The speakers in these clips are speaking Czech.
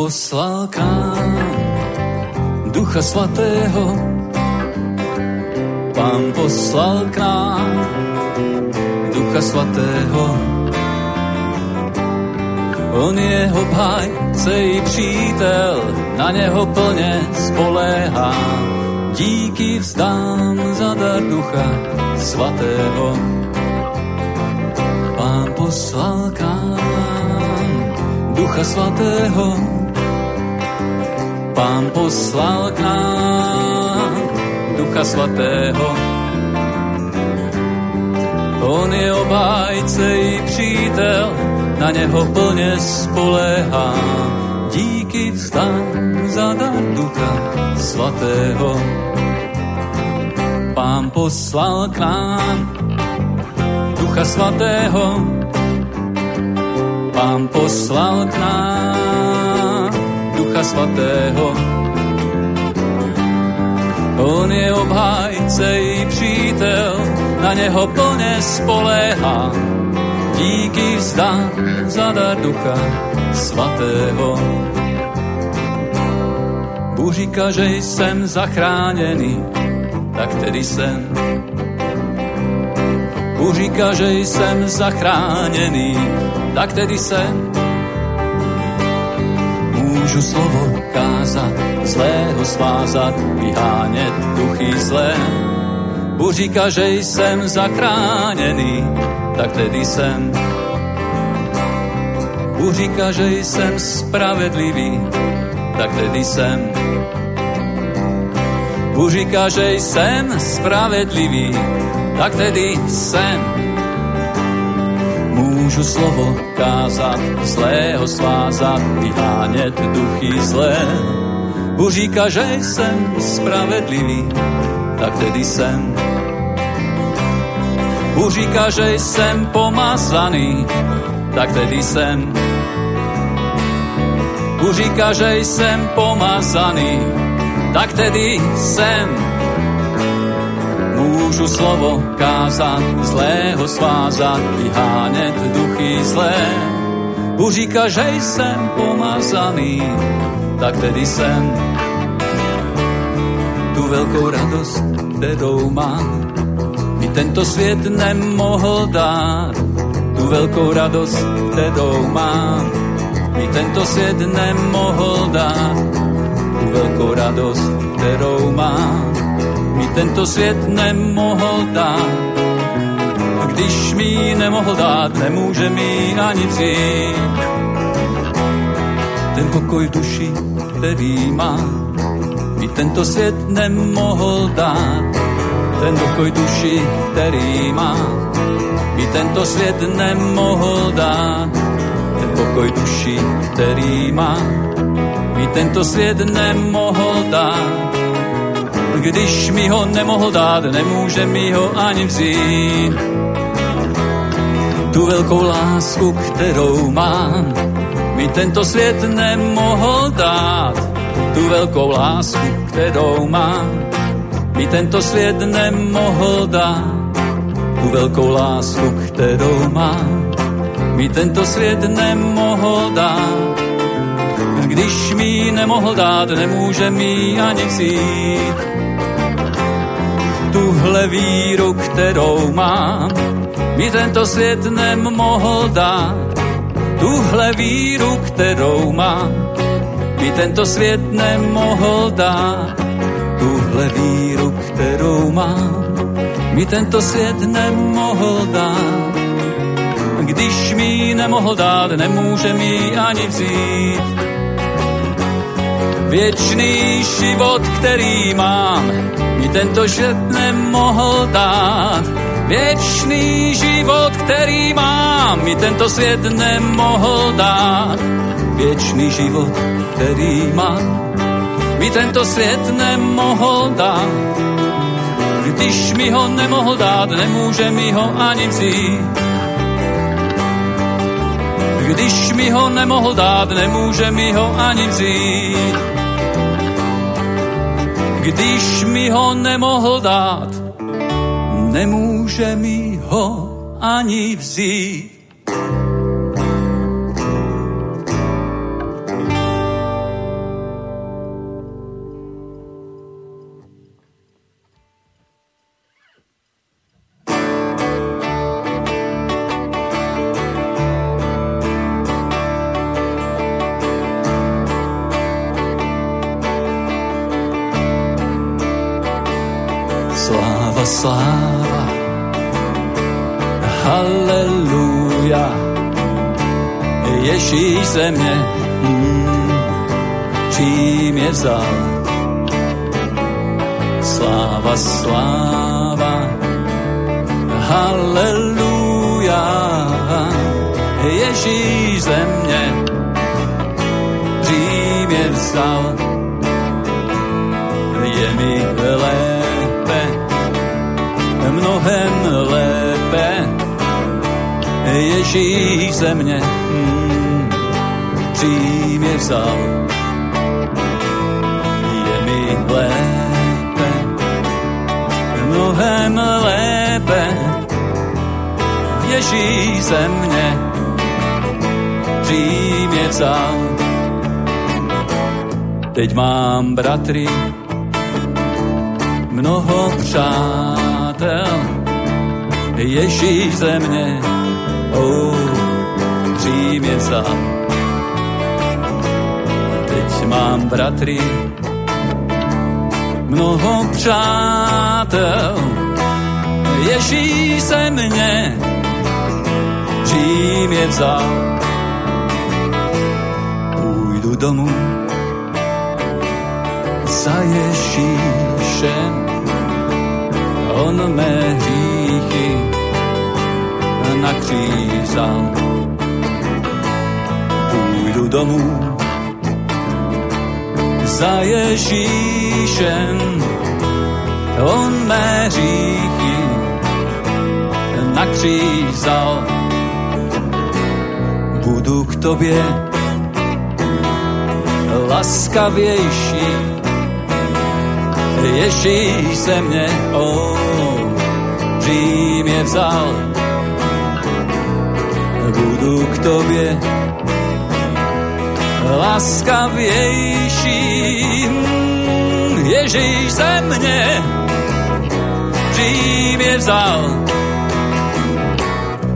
Poslal k nám Ducha Svatého, Pán poslal k nám Ducha Svatého. On je obhájce i přítel, na něho plně spoléhá. Díky vzdám za dar Ducha Svatého. Pán poslal k nám Ducha Svatého, Pán poslal k nám Ducha Svatého. On je obájce i přítel, na něho plně spoléhá. Díky vzdám za dar Ducha Svatého. Pán poslal k nám Ducha Svatého, Pán poslal k nám Ducha Svatého. On je obhájce i přítel, na něho plně spoléhá. Díky vzdám za dar Ducha Svatého. Bůh říká, že jsem zachráněný, tak tedy jsem. Bůh říká, že jsem zachráněný, tak tedy jsem. Můžu slovo kázat, zlého svázat, vyhánět duchy zlé. Bůh říká, že jsem zachráněný, tak tedy jsem. Bůh říká, že jsem spravedlivý, tak tedy jsem. Bůh říká, že jsem spravedlivý, tak tedy jsem. Můžu slovo kázat, zlého svázat, vyhánět duchy zlé. Bůh říká, že jsem spravedlivý, tak tedy jsem. Bůh říká, že jsem pomazaný, tak tedy jsem. Bůh říká, že jsem pomazaný, tak tedy jsem. Můžu slovo kázat, zlého svázat, vyhánět duchy zlé. Bůh říká, že jsem pomazaný, tak tedy jsem. Tu velkou radost, kterou mám, mi tento svět nemohl dát. Tu velkou radost, kterou mám, mi tento svět nemohl dát. Tu velkou radost, kterou mám, mi tento svět nemohl dát. Když mi nemohl dát, nemůže mi ani vzít. Ten pokoj duši, který mám, mi tento svět nemohl dát. Ten pokoj duši, který mám, mi tento svět nemohl dát. Ten pokoj duši, který mám, mi tento svět nemohl dát. Když mi ho nemohl dát, nemůže mi ho ani vzít. Tu velkou lásku, kterou mám, mi tento svět nemohl dát. Tu velkou lásku, kterou mám, mi tento svět nemohl dát. Tu velkou lásku, kterou mám, mi tento svět nemohl dát. Když mi nemohl dát, nemůže mi ani vzít. Tuhle víru, kterou mám, mi tento svět nemohl dát. Tuhle víru, kterou mám, mi tento svět nemohl dát. Tuhle víru, kterou mám, mi tento svět nemohl dát. Když mi nemohl dát, nemůže mi ani vzít. Věčný život, který mám, mi tento svět nemohl dát. Věčný život, který mám, mi tento svět nemohl dát. Věčný život, který mám, mi tento svět nemohl dát. Když mi ho nemohl dát, nemůže mi ho ani vzít. Když mi ho nemohl dát, nemůže mi ho ani vzít. Když mi ho nemohl dát, nemůže mi ho ani vzít. Ježíš ze mě, čím je vzal. Teď mám bratry, mnoho přátel, Ježíš ze mě, oh, Řím je vzal. Teď mám bratry, mnoho přátel, Ježíš ze mě, Řím je vzal. Půjdu domů za Ježíšem, on mé hříchy nakřízal. Půjdu domů za Ježíšem, on mé hříchy nakřízal. Budu k tobě laskavější, Ježíš se mě, oh, Řím je vzal. Budu k tobě laskavější, Ježíš se mě, Řím je vzal.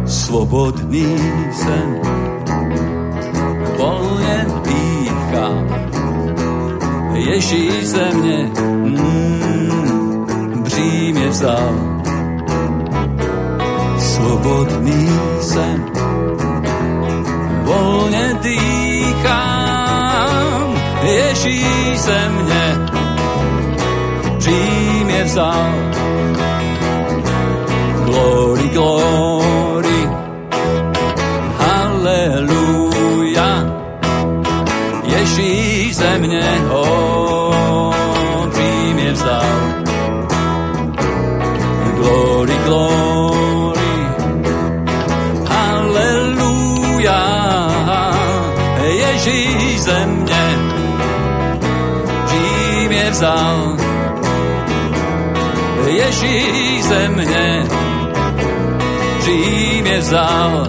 Svobodný jsem, Ježíš ze mě, mm, břím je vzal. Svobodný jsem, volně dýchám, Ježíš ze mě, břím je vzal. Glory, glory, haleluja, Ježíš ze mě, Řím je vzal. Glory, glory, haleluja, Ježíš ze mě, Řím je vzal. Ježíš ze mě, Řím je vzal.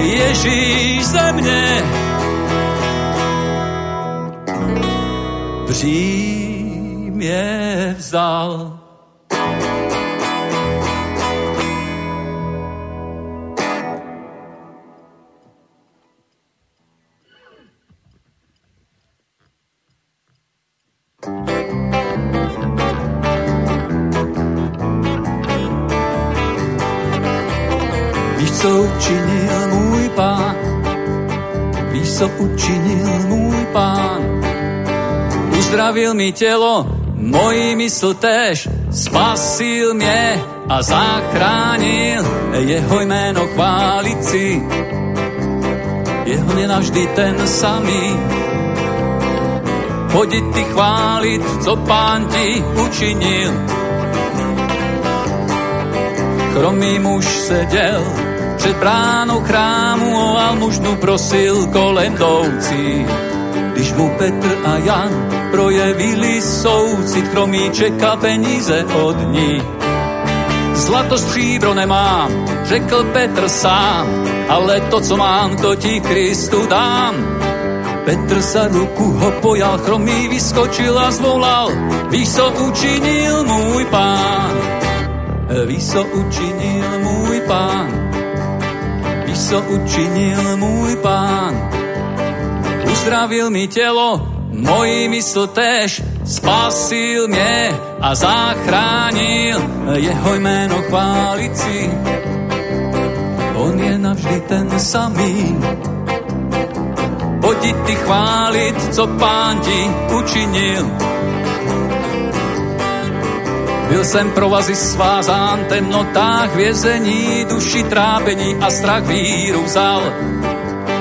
Ježíš ze mě, Řím je vzal. Co učinil můj pán? Víš, co učinil můj pán? Uzdravil mi tělo, moji mysl též, spasil mě a zachránil jeho jméno chválit si. Jeho nenavždy ten samý. Chodit ty chválit, co pán ti učinil. Chromý muž seděl před bránou chrámu o almužnu prosil kolem jdoucí. Když mu Petr a Jan projevili soucit, chromý čeká peníze od ní. Zlato stříbro nemám, řekl Petr sám, ale to, co mám, to ti Kristu dám. Petr za ruku ho pojal, chromý vyskočil a zvolal, víš, co učinil můj pán. Víš, co učinil můj pán. Víš, co učinil můj pán. Uzdravil mi tělo, moji mysl též, spasil mě a zachránil, jeho jméno chválici. On je navždy ten samý. Pojď ty chválit, co pán ti učinil. Byl jsem provazy svázán, temnotách vězení, duši trápení a strach víru vzal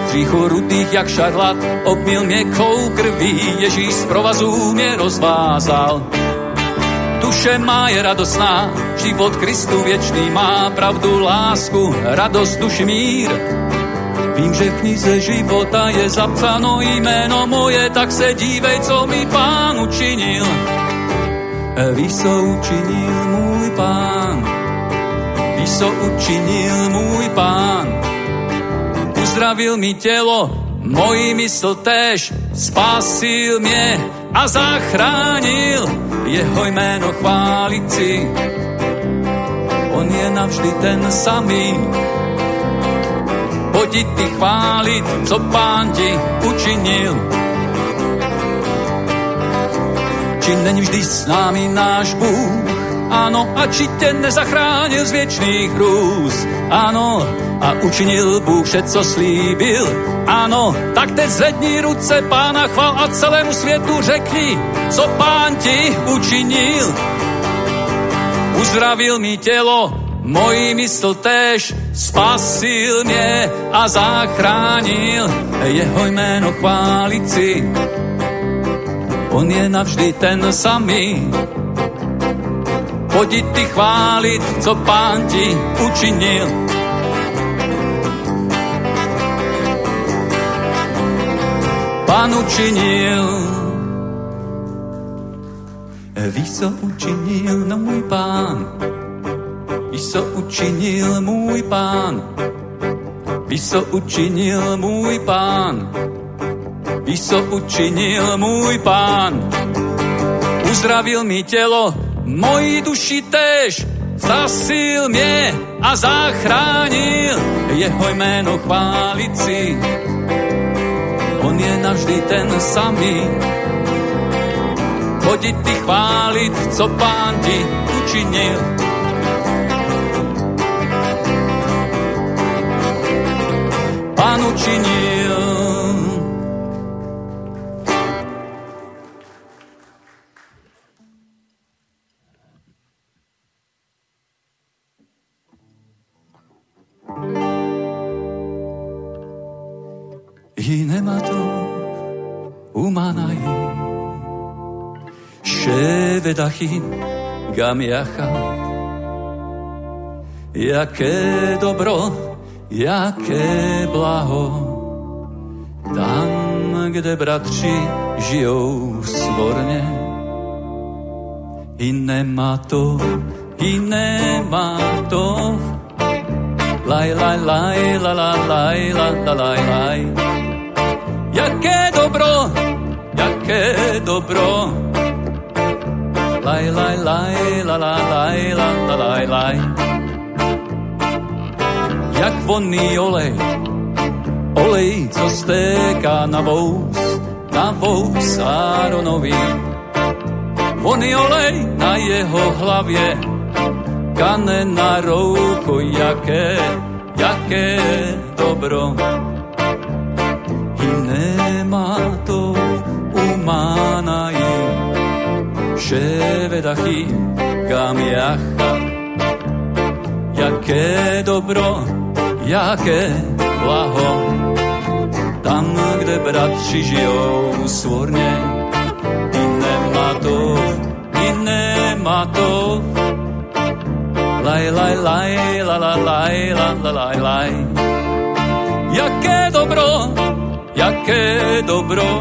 stříchu rudých jak šarlat, obmil měkkou krví, Ježíš z provazů mě rozvázal. Duše má je radostná, život Kristu věčný má pravdu, lásku, radost, duši mír. Vím, že v knize života je zapsáno jméno moje, tak se dívej, co mi pán učinil. Víš, co učinil můj pán, víš, co učinil můj pán uzdravil mi tělo, mojí mysl též, spasil mě a zachránil jeho jméno chválici. On je navždy ten samý, pojď ty chválit, co pán ti učinil. Či není vždy s námi náš Bůh, ano, a či tě nezachránil z věčných hrůz, ano, a učinil Bůh vše, co slíbil. Ano, tak teď zvedni ruce pána chval a celému světu řekni, co pán ti učinil. Uzdravil mi tělo, mojí mysl též, spasil mě a zachránil jeho jméno chválici. On je navždy ten samý, Pojď ty chválit, co pán ti učinil. Pán učinil. Víš, co učinil no můj pán? Víš, co učinil můj pán? Víš, co učinil můj pán? Víš, co učinil můj pán? Uzdravil mi tělo, moji duši tež, zasil mě a zachránil jeho jméno chválici on je navždy ten samý. Chodit ty chválit, co pán ti učinil. Pán učinil. Vedachin, gam jacha. Jaké dobro, jaké blaho, tam, kde bratři žijou svorně. I nemá to, i nemá to, laj, laj, laj, la, la, laj, la, la, laj, laj. Jaké dobro, jaké dobro, laj, laj, laj, la, la, laj, la, la, laj, laj. Jak vonný olej, olej, co stéká na vous, na vous Áronovi. Vonný olej na jeho hlavě, kane na roucho, jaké, jaké dobro. I nemá to umána שבט אחים גם יחד. Jaké dobro, jaké blaho, tam, kde bratři žijou svorně, i nemá to, i nemá to. Laj, laj, laj, la, la, laj, la, la, laj, laj. Jaké dobro, jaké dobro,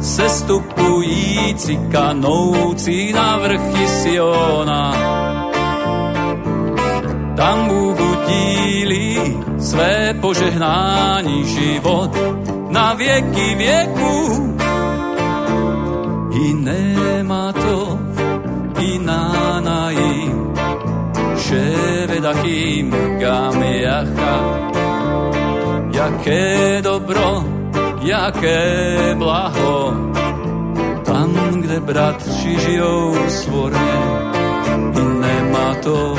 sestupující kanoucí na vrchy Siona. Tam Bůh udílí své požehnání život na věky věků. I nemá to i na najím, ševedachím gamiacha. Jaké dobro, jaké blaho, tam, kde bratři žijou svorně, i nemá to,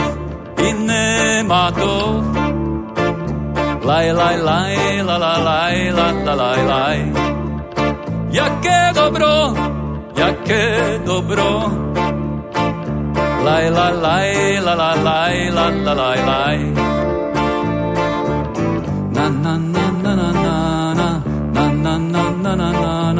i nemá to, Laj, laj, laj, la, la, laj, la, la, laj, laj. Jaké dobro, jaké dobro. Laj, la, laj, la, la, laj, la, la, laj, laj. Na,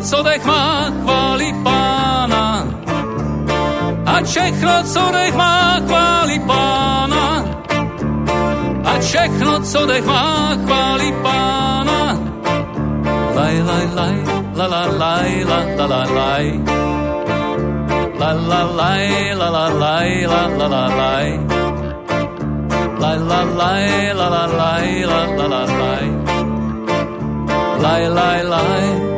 co dech má, chválí pána. A všechno, co dech má, chválí pána a všechno, co dech má, chválí pána. Laj, laj, laj, la, la, laj, la, la, la, laj. La, la, laj, la, la, laj, la, la, la. La, la, laj, la, la, la, la, la,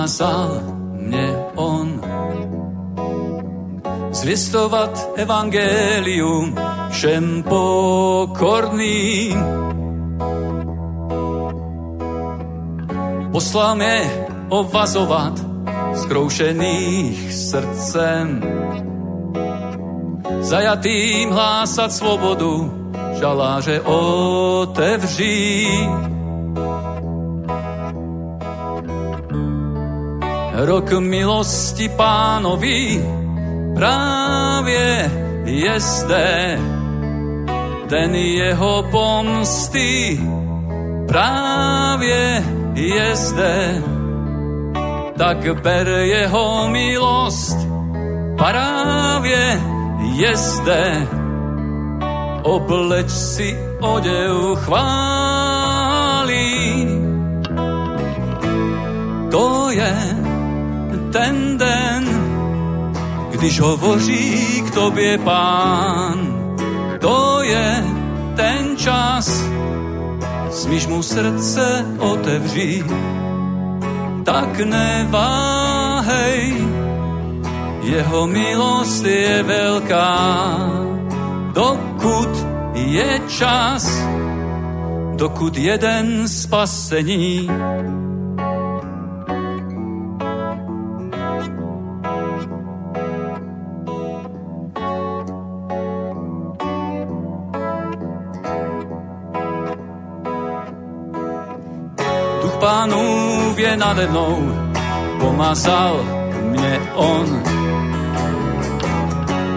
Pomazal mě on. Zvěstovat evangelium všem pokorným. Poslal mě ovazovat zkroušených srdcem. Zajatým hlásat svobodu, žaláře otevřít Rok milosti pánovi právě je zde. Den jeho pomsty právě je zde. Tak ber jeho milost právě je zde. Obleč si odev chválí. To je ten den, když hovoří k tobě pán. To je ten čas, smíš mu srdce otevřít, tak neváhej, jeho milost je velká, dokud je čas, dokud jeden spasení je nade mnou, pomazal mě on.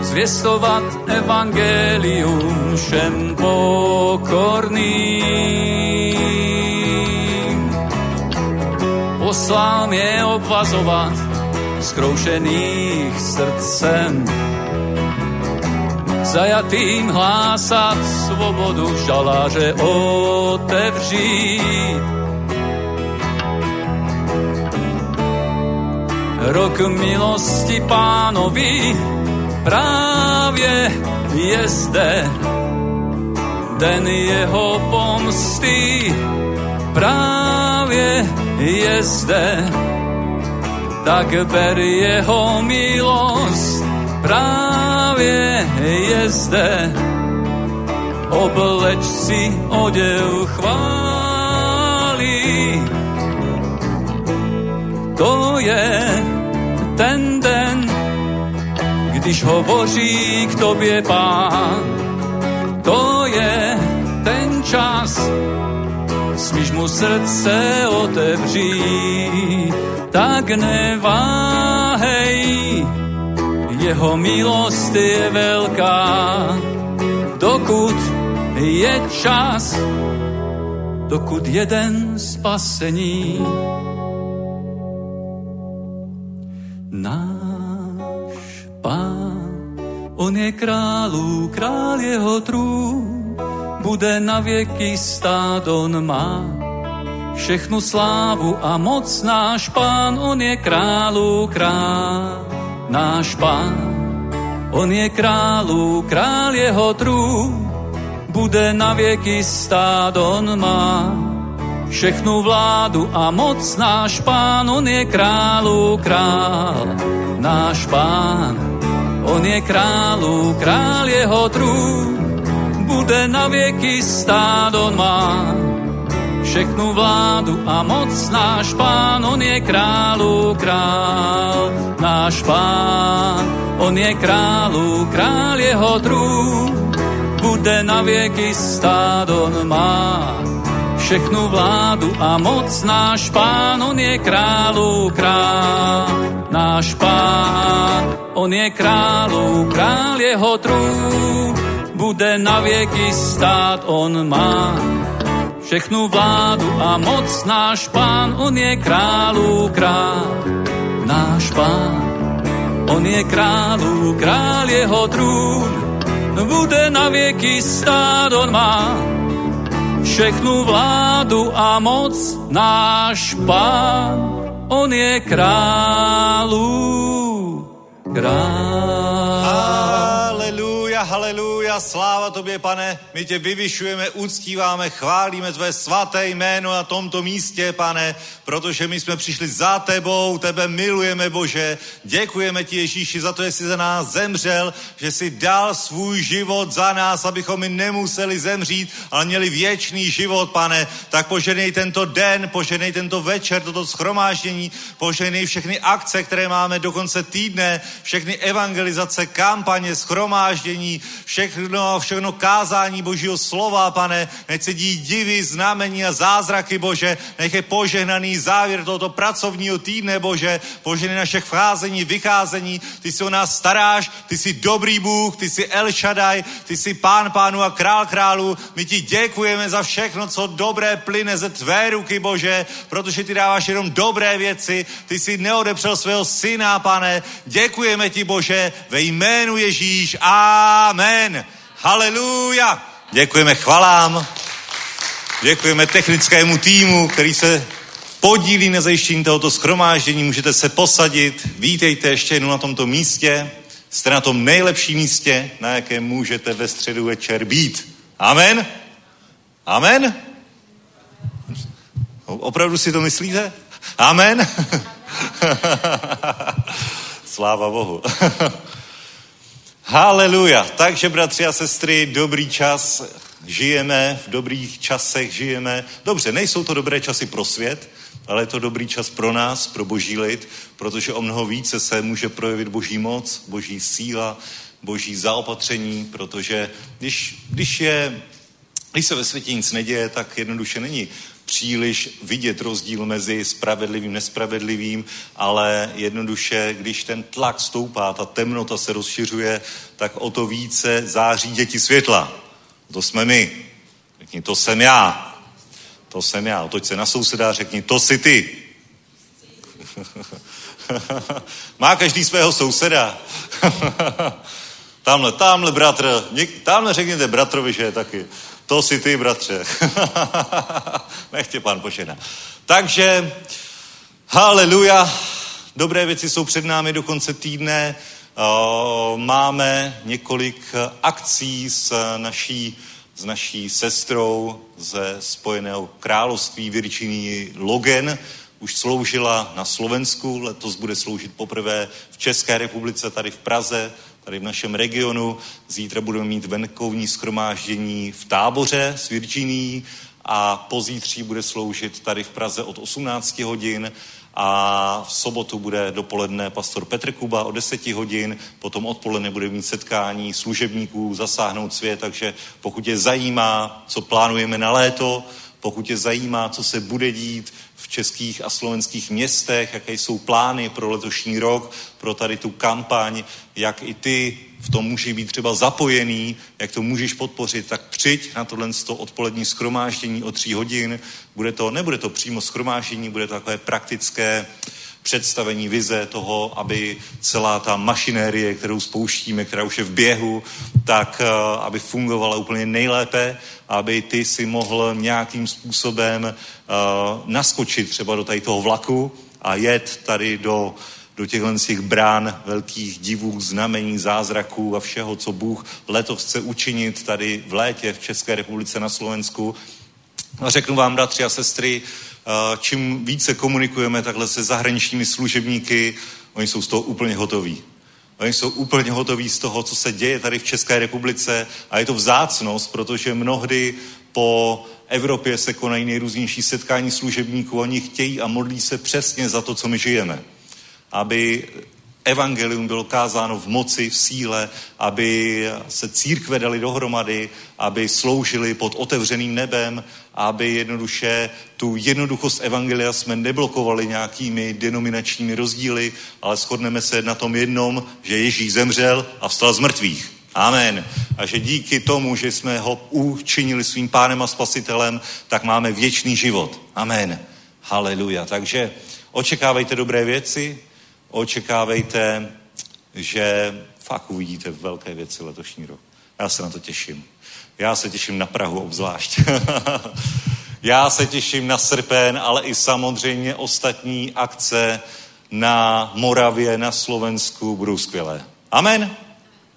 Zvěstovat evangelium všem pokorným. Poslal mě obvazovat zkroušených srdcem. Zajatým hlásat svobodu žaláře otevřít rok milosti pánovi právě je zde. Den jeho pomsty právě je zde. Tak ber jeho milost právě je zde. Obleč si odev chváli. To je ten den, když hovoří k tobě pán. To je ten čas, smíš mu srdce otevřít, tak neváhej, jeho milost je velká, dokud je čas, dokud jeden spasení. Pán, on je králu, král jeho trůn, bude na věky stát, on má všechnu slávu a moc náš pán, on je králu, král, náš pán. On je králu, král jeho trůn, bude na věky stát, on má všechnu vládu a moc náš pán, on je králu, král, náš pán. On je králu, král jeho trůn, bude na věky stát, on má. Všechnu vládu a moc náš pán, on je králu, král, náš pán, on je králu, král jeho trůn, bude na věky stát, on má všechnu vládu a moc náš pán, on je králu, král, náš pán, on je králu, král jeho trůn, bude na věky stát, on má všechnu vládu a moc náš pán, on je králu král, náš pán. On je králu král, jeho trůn bude na věky stát, on má všechnu vládu a moc náš pán. On je králu král haleluja, sláva tobě, pane. My tě vyvyšujeme, uctíváme, chválíme tvé svaté jméno na tomto místě, pane, protože my jsme přišli za tebou, tebe milujeme, Bože. Děkujeme ti, Ježíši, za to, že jsi za nás zemřel, že jsi dal svůj život za nás, abychom my nemuseli zemřít, ale měli věčný život, pane. Tak poženej tento den, poženej tento večer, toto schromáždění, poženej všechny akce, které máme do konce týdne, všechny evangelizace, kampaně, schromáždění, všechno, všechno kázání Božího slova, pane, nech se dí divy, znamení a zázraky, Bože, nech je požehnaný závěr tohoto pracovního týdne, Bože, požehnaný našich vcházení, vycházení, ty si o nás staráš, ty jsi dobrý Bůh, ty jsi El Shaddai, ty jsi pán pánu a král králu, my ti děkujeme za všechno, co dobré plyne ze tvé ruky, Bože, protože ty dáváš jenom dobré věci, ty jsi neodepřel svého syna, pane, děkujeme ti, Bože, ve jménu Ježíš. A Amen. Haleluja. Děkujeme chvalám. Děkujeme technickému týmu, který se podílí na zajištění tohoto schromáždění. Můžete se posadit. Vítejte ještě jednou na tomto místě. Jste na tom nejlepším místě, na jakém můžete ve středu večer být. Amen. Amen. Opravdu si to myslíte? Amen. Sláva Bohu. Haleluja. Takže, bratři a sestry, dobrý čas žijeme, v dobrých časech žijeme. Dobře, nejsou to dobré časy pro svět, ale je to dobrý čas pro nás, pro boží lid, protože o mnoho více se může projevit boží moc, boží síla, boží zaopatření, protože když, když, je, když se ve světě nic neděje, tak jednoduše není příliš vidět rozdíl mezi spravedlivým, nespravedlivým, ale jednoduše, když ten tlak stoupá, ta temnota se rozšiřuje, tak o to více září děti světla. To jsme my. Řekni, to jsem já. To jsem já. Otoď se na souseda řekni, to jsi ty. Má každý svého souseda. tamhle, tamhle bratr, tamhle řekněte bratrovi, že je taky. To si ty, bratře. Nech tě pán požena. Takže, haleluja, Dobré věci jsou před námi do konce týdne. Máme několik akcí s naší, s naší sestrou ze Spojeného království Virginie Logan. Už sloužila na Slovensku, letos bude sloužit poprvé v České republice, tady v Praze, tady v našem regionu. Zítra budeme mít venkovní schromáždění v táboře s Virginií a pozítří bude sloužit tady v Praze od 18 hodin a v sobotu bude dopoledne pastor Petr Kuba o 10 hodin, potom odpoledne bude mít setkání služebníků, zasáhnout svět, takže pokud je zajímá, co plánujeme na léto, pokud je zajímá, co se bude dít v českých a slovenských městech, jaké jsou plány pro letošní rok, pro tady tu kampaň, jak i ty v tom může být třeba zapojený, jak to můžeš podpořit, tak přijď na tohle odpolední schromáždění o tří hodin. Bude to, nebude to přímo schromáždění, bude to takové praktické představení vize toho, aby celá ta mašinérie, kterou spouštíme, která už je v běhu, tak eh, aby fungovala úplně nejlépe, aby ty si mohl nějakým způsobem uh, naskočit třeba do tady toho vlaku a jet tady do do těchto těch brán velkých divů, znamení, zázraků a všeho, co Bůh letos chce učinit tady v létě v České republice na Slovensku. A řeknu vám, bratři a sestry, eh, čím více komunikujeme takhle se zahraničními služebníky, oni jsou z toho úplně hotoví. Oni jsou úplně hotoví z toho, co se děje tady v České republice a je to vzácnost, protože mnohdy po Evropě se konají nejrůznější setkání služebníků, oni chtějí a modlí se přesně za to, co my žijeme aby evangelium bylo kázáno v moci, v síle, aby se církve dali dohromady, aby sloužili pod otevřeným nebem, aby jednoduše tu jednoduchost evangelia jsme neblokovali nějakými denominačními rozdíly, ale shodneme se na tom jednom, že Ježíš zemřel a vstal z mrtvých. Amen. A že díky tomu, že jsme ho učinili svým pánem a spasitelem, tak máme věčný život. Amen. Haleluja. Takže očekávejte dobré věci, očekávejte, že fakt uvidíte velké věci letošní rok. Já se na to těším. Já se těším na Prahu obzvlášť. Já se těším na srpen, ale i samozřejmě ostatní akce na Moravě, na Slovensku budou skvělé. Amen?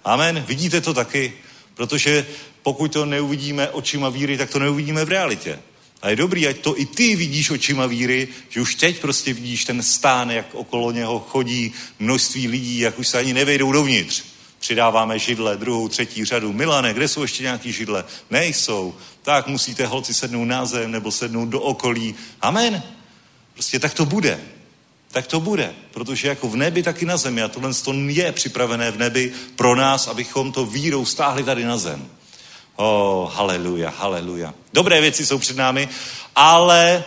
Amen? Vidíte to taky? Protože pokud to neuvidíme očima víry, tak to neuvidíme v realitě. A je dobrý, ať to i ty vidíš očima víry, že už teď prostě vidíš ten stán, jak okolo něho chodí množství lidí, jak už se ani nevejdou dovnitř. Přidáváme židle, druhou, třetí řadu. Milane, kde jsou ještě nějaký židle? Nejsou. Tak musíte holci sednout na zem nebo sednout do okolí. Amen. Prostě tak to bude. Tak to bude, protože jako v nebi, tak i na zemi. A tohle je připravené v nebi pro nás, abychom to vírou stáhli tady na zem. Oh, haleluja, haleluja. Dobré věci jsou před námi, ale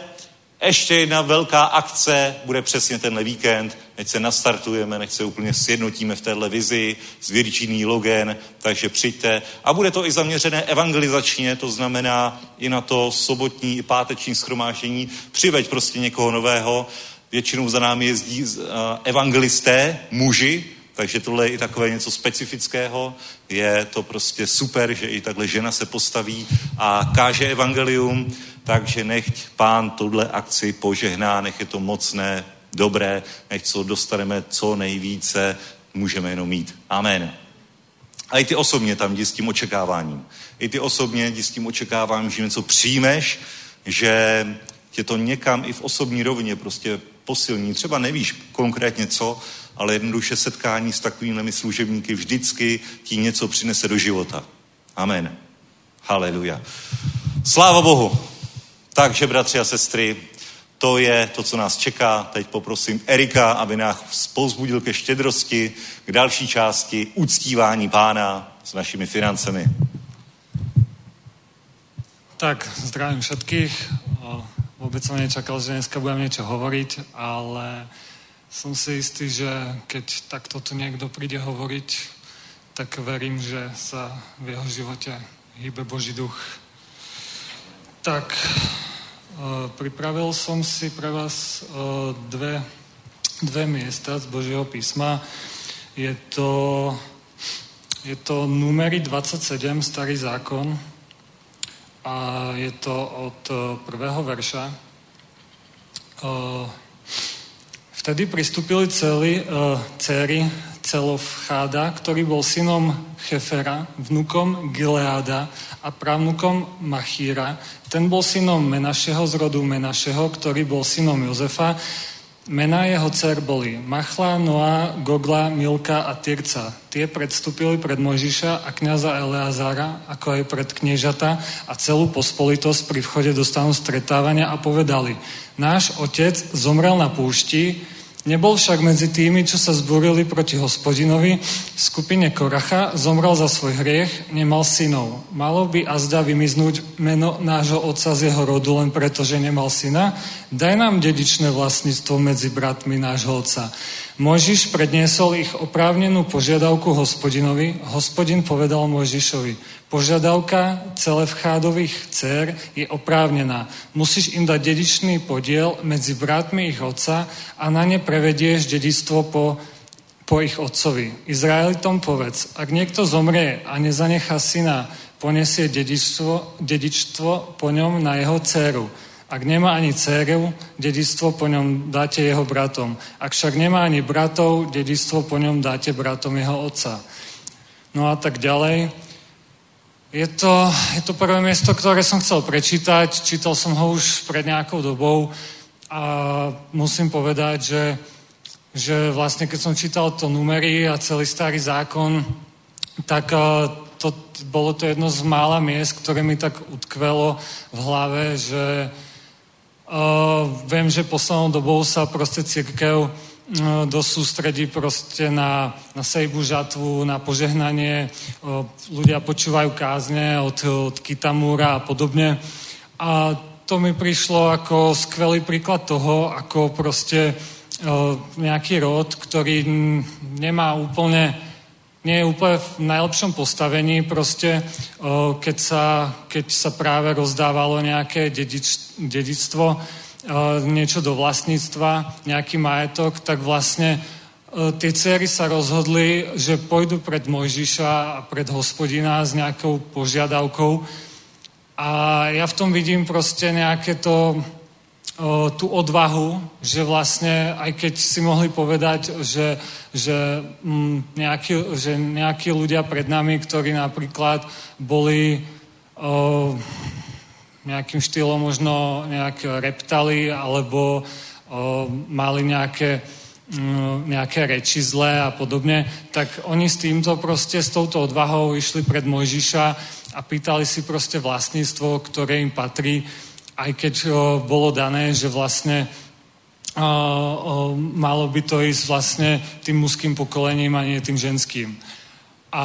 ještě jedna velká akce bude přesně tenhle víkend, než se nastartujeme, než se úplně sjednotíme v téhle vizi Virginí Logan, takže přijďte. A bude to i zaměřené evangelizačně, to znamená i na to sobotní i páteční schromáždění. Přiveď prostě někoho nového. Většinou za námi jezdí uh, evangelisté, muži, takže tohle je i takové něco specifického. Je to prostě super, že i takhle žena se postaví a káže evangelium, takže nechť pán tuhle akci požehná, nech je to mocné, dobré, nech co dostaneme co nejvíce, můžeme jenom mít. Amen. A i ty osobně tam jdi s tím očekáváním. I ty osobně jdi s tím očekáváním, že něco přijmeš, že tě to někam i v osobní rovině prostě posilní. Třeba nevíš konkrétně co, ale jednoduše setkání s takovými služebníky vždycky ti něco přinese do života. Amen. Haleluja. Sláva Bohu. Takže, bratři a sestry, to je to, co nás čeká. Teď poprosím Erika, aby nás pozbudil ke štědrosti, k další části uctívání pána s našimi financemi. Tak, zdravím všetkých. Vôbec som nečakal, že dneska budem niečo hovoriť, ale som si istý, že keď takto tu niekto príde hovoriť, tak verím, že sa v jeho živote hýbe Boží duch. Tak, e, pripravil som si pre vás e, dve, dve miesta z Božieho písma. Je to, je to numery 27, starý zákon, a je to od e, prvého verša. Vtedy pristúpili celí uh, céry Celofcháda, ktorý bol synom Chefera, vnukom Gileáda a právnukom Machíra. Ten bol synom Menašeho z rodu Menašeho, ktorý bol synom Jozefa Mená jeho dcer boli Machla, Noa, Gogla, Milka a Tirca. Tie predstúpili pred Mojžiša a kniaza Eleazára, ako aj pred kniežata a celú pospolitosť pri vchode do stanu stretávania a povedali, náš otec zomrel na púšti, Nebol však medzi tými, čo sa zbúrili proti hospodinovi, skupine Koracha, zomrel za svoj hriech, nemal synov. Malo by azda vymiznúť meno nášho otca z jeho rodu len preto, že nemal syna? Daj nám dedičné vlastníctvo medzi bratmi nášho otca. Mojžiš predniesol ich oprávnenú požiadavku hospodinovi. Hospodin povedal Mojžišovi, požiadavka celevchádových dcer je oprávnená. Musíš im dať dedičný podiel medzi bratmi ich otca a na ne prevedieš dedictvo po, po ich otcovi. Izraelitom povedz, ak niekto zomrie a nezanechá syna, ponesie dedičstvo, dedičstvo po ňom na jeho dceru ak nemá ani dceru, dedictvo po ňom dáte jeho bratom. Ak však nemá ani bratov, dedictvo po ňom dáte bratom jeho otca. No a tak ďalej. Je to, je to prvé miesto, ktoré som chcel prečítať. Čítal som ho už pred nejakou dobou a musím povedať, že, že vlastne keď som čítal to numery a celý starý zákon, tak to, bolo to jedno z mála miest, ktoré mi tak utkvelo v hlave, že, Uh, viem, že poslednou dobou sa proste církev dosť sústredí proste na, na sejbu žatvu, na požehnanie. Ľudia počúvajú kázne od, od Kitamúra a podobne. A to mi prišlo ako skvelý príklad toho, ako proste nejaký rod, ktorý nemá úplne nie je úplne v najlepšom postavení proste, keď sa, keď sa práve rozdávalo nejaké dedič, dedictvo, niečo do vlastníctva, nejaký majetok, tak vlastne tie cery sa rozhodli, že pôjdu pred Mojžiša a pred hospodina s nejakou požiadavkou. A ja v tom vidím proste nejaké to tú odvahu, že vlastne, aj keď si mohli povedať, že, že, mm, nejakí, že nejakí ľudia pred nami, ktorí napríklad boli o, nejakým štýlom možno nejak reptali alebo o, mali nejaké, mm, nejaké reči zlé a podobne, tak oni s týmto proste, s touto odvahou išli pred Mojžiša a pýtali si proste vlastníctvo, ktoré im patrí aj keď o, bolo dané, že vlastne o, o, malo by to ísť vlastne tým mužským pokolením a nie tým ženským. A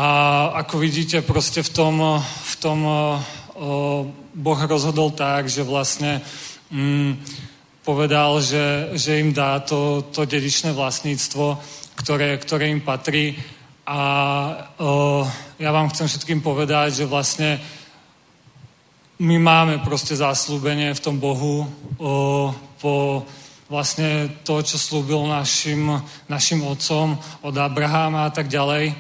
ako vidíte, proste v tom, v tom Boh rozhodol tak, že vlastne mm, povedal, že, že im dá to, to dedičné vlastníctvo, ktoré, ktoré im patrí. A o, ja vám chcem všetkým povedať, že vlastne my máme proste záslúbenie v tom Bohu o, po vlastne to, čo slúbil našim, našim otcom od Abraháma a tak ďalej,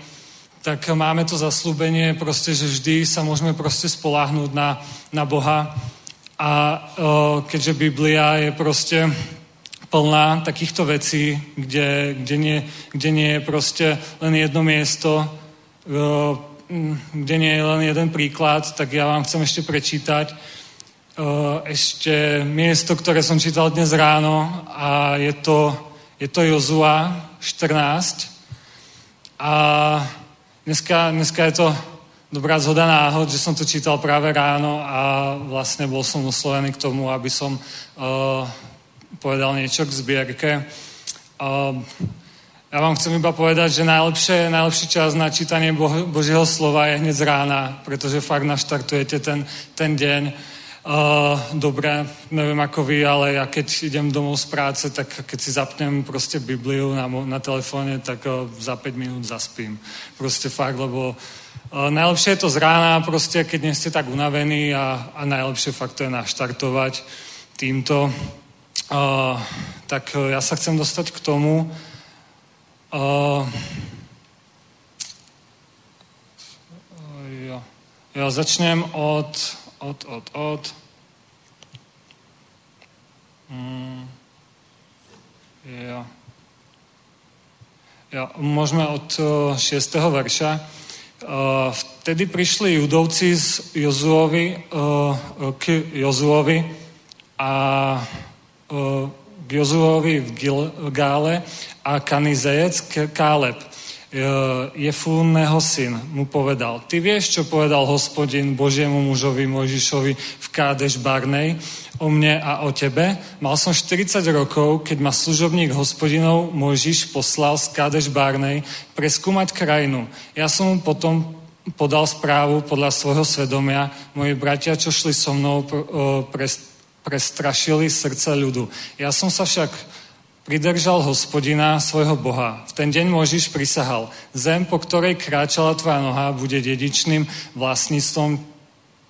tak máme to zaslúbenie proste, že vždy sa môžeme proste spoláhnuť na, na Boha. A o, keďže Biblia je proste plná takýchto vecí, kde, kde, nie, kde nie je proste len jedno miesto, o, kde nie je len jeden príklad, tak ja vám chcem ešte prečítať ešte miesto, ktoré som čítal dnes ráno a je to, je to Jozua 14 a dneska, dneska je to dobrá zhoda náhod, že som to čítal práve ráno a vlastne bol som oslovený k tomu, aby som uh, povedal niečo k zbierke. Uh, ja vám chcem iba povedať, že najlepšie, najlepší čas na čítanie Bo- Božieho slova je hneď z rána, pretože fakt naštartujete ten, ten deň. Uh, dobre, neviem ako vy, ale ja keď idem domov z práce, tak keď si zapnem proste Bibliu na, na telefóne, tak uh, za 5 minút zaspím. Proste fakt, lebo uh, najlepšie je to z rána, proste keď nie ste tak unavení a, a najlepšie fakt to je naštartovať týmto. Uh, tak uh, ja sa chcem dostať k tomu, Uh, jo. jo, začnem od, od, od, od. Hmm. Jo. Ja, môžeme od 6. verša. Vtedy prišli judovci z Jozuovi, k Jozuovi a k Jozuovi v Gilgále a Kanizejec Káleb Jefúnneho syn mu povedal, ty vieš, čo povedal hospodin Božiemu mužovi Mojžišovi v Kádeš Barnej o mne a o tebe? Mal som 40 rokov, keď ma služobník hospodinov Mojžiš poslal z Kádeš Barnej preskúmať krajinu. Ja som mu potom podal správu podľa svojho svedomia. Moji bratia, čo šli so mnou, prestrašili srdce ľudu. Ja som sa však pridržal hospodina svojho Boha. V ten deň Možiš prisahal, zem, po ktorej kráčala tvoja noha, bude dedičným vlastníctvom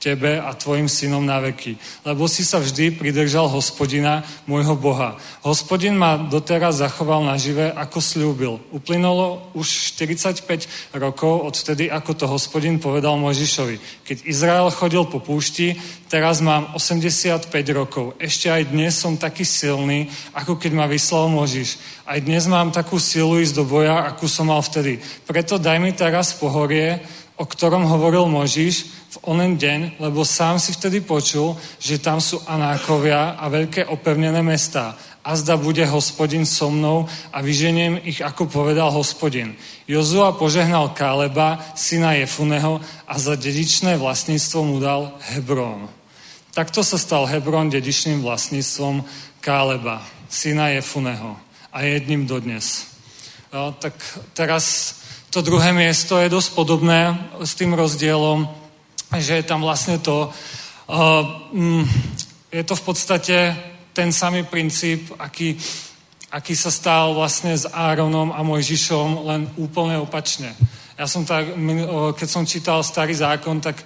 tebe a tvojim synom na veky. Lebo si sa vždy pridržal hospodina, môjho Boha. Hospodin ma doteraz zachoval nažive, ako slúbil. Uplynulo už 45 rokov odtedy, ako to hospodin povedal Možišovi. Keď Izrael chodil po púšti, teraz mám 85 rokov. Ešte aj dnes som taký silný, ako keď ma vyslal Možiš. Aj dnes mám takú silu ísť do boja, akú som mal vtedy. Preto daj mi teraz pohorie, o ktorom hovoril Možiš v onen deň, lebo sám si vtedy počul, že tam sú Anákovia a veľké opevnené mestá. A zda bude hospodin so mnou a vyženiem ich, ako povedal hospodin. Jozua požehnal Káleba, syna Jefuneho a za dedičné vlastníctvo mu dal Hebron. Takto sa stal Hebron dedičným vlastníctvom Káleba, syna Jefuneho a jedním dodnes. No, tak teraz to druhé miesto je dosť podobné s tým rozdielom, že je tam vlastne to, uh, je to v podstate ten samý princíp, aký, aký sa stal vlastne s Áronom a Mojžišom, len úplne opačne. Ja som tak, keď som čítal starý zákon, tak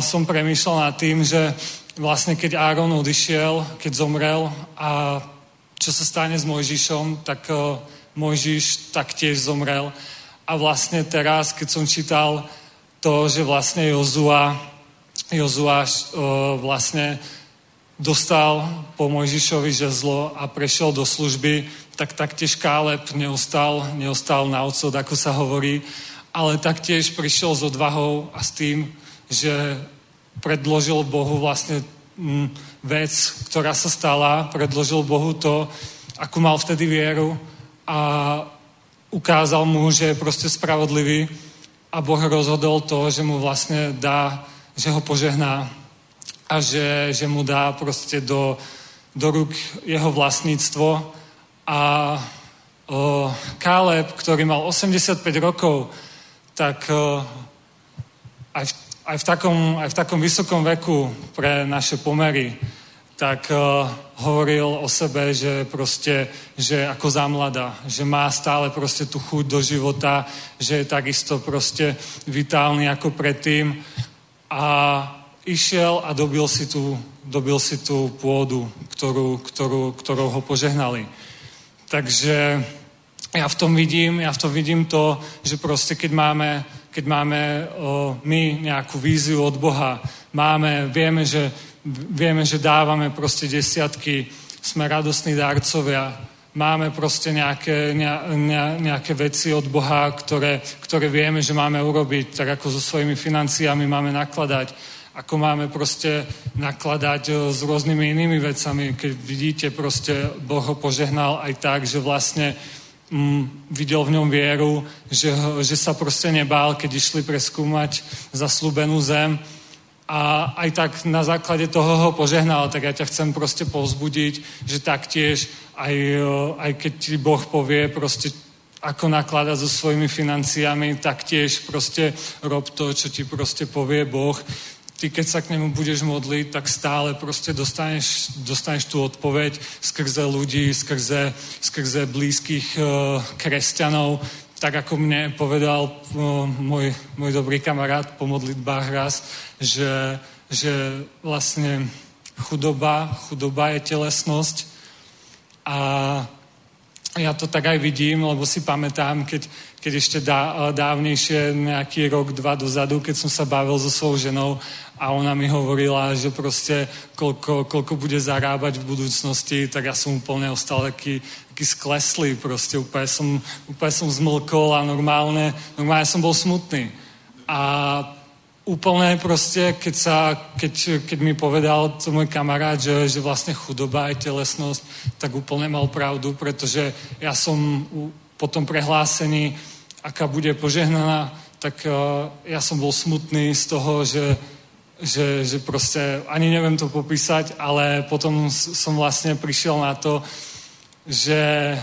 som premýšľal nad tým, že vlastne keď Áron odišiel, keď zomrel a čo sa stane s Mojžišom, tak Mojžiš taktiež zomrel. A vlastne teraz, keď som čítal to, že vlastne Jozua, Jozua vlastne dostal po Mojžišovi žezlo a prešiel do služby, tak taktiež Káleb neostal, neostal na odsud, ako sa hovorí, ale taktiež prišiel s odvahou a s tým, že predložil Bohu vlastne mm, vec, ktorá sa stala, predložil Bohu to, akú mal vtedy vieru a ukázal mu, že je proste spravodlivý a Boh rozhodol to, že mu vlastne dá, že ho požehná a že, že mu dá proste do, do rúk jeho vlastníctvo. A o, Káleb, ktorý mal 85 rokov, tak o, aj, v, aj, v takom, aj v takom vysokom veku pre naše pomery, tak uh, hovoril o sebe, že proste, že ako zamlada, že má stále proste tú chuť do života, že je takisto proste vitálny ako predtým a išiel a dobil si tú, dobil si tú pôdu, ktorú, ktorú, ktorou ho požehnali. Takže ja v tom vidím, ja v tom vidím to, že proste keď máme, keď máme o, my nejakú víziu od Boha, máme, vieme, že vieme, že dávame proste desiatky, sme radostní dárcovia, máme proste nejaké, ne, ne, nejaké veci od Boha, ktoré, ktoré vieme, že máme urobiť, tak ako so svojimi financiami máme nakladať, ako máme proste nakladať e, s rôznymi inými vecami. Keď vidíte, proste Boh ho požehnal aj tak, že vlastne mm, videl v ňom vieru, že, že sa proste nebál, keď išli preskúmať zaslúbenú zem, a aj tak na základe toho ho požehnal, tak ja ťa chcem proste povzbudiť, že taktiež aj, aj keď ti Boh povie proste ako nakladať so svojimi financiami, taktiež proste rob to, čo ti proste povie Boh. Ty, keď sa k nemu budeš modliť, tak stále proste dostaneš, dostaneš tú odpoveď skrze ľudí, skrze, skrze blízkych uh, kresťanov, tak ako mne povedal uh, môj, môj dobrý kamarát po modlitbách raz, že, že vlastne chudoba, chudoba je telesnosť. A ja to tak aj vidím, lebo si pamätám, keď, keď ešte dá, dávnejšie, nejaký rok, dva dozadu, keď som sa bavil so svojou ženou a ona mi hovorila, že proste koľko, koľko bude zarábať v budúcnosti, tak ja som úplne ostal taký, všetky sklesli, proste úplne som, úplne som zmlkol a normálne, normálne som bol smutný. A úplne proste, keď, sa, keď, keď mi povedal to môj kamarát, že, že vlastne chudoba je telesnosť, tak úplne mal pravdu, pretože ja som po tom prehlásení, aká bude požehnaná, tak uh, ja som bol smutný z toho, že, že, že proste ani neviem to popísať, ale potom som vlastne prišiel na to, že,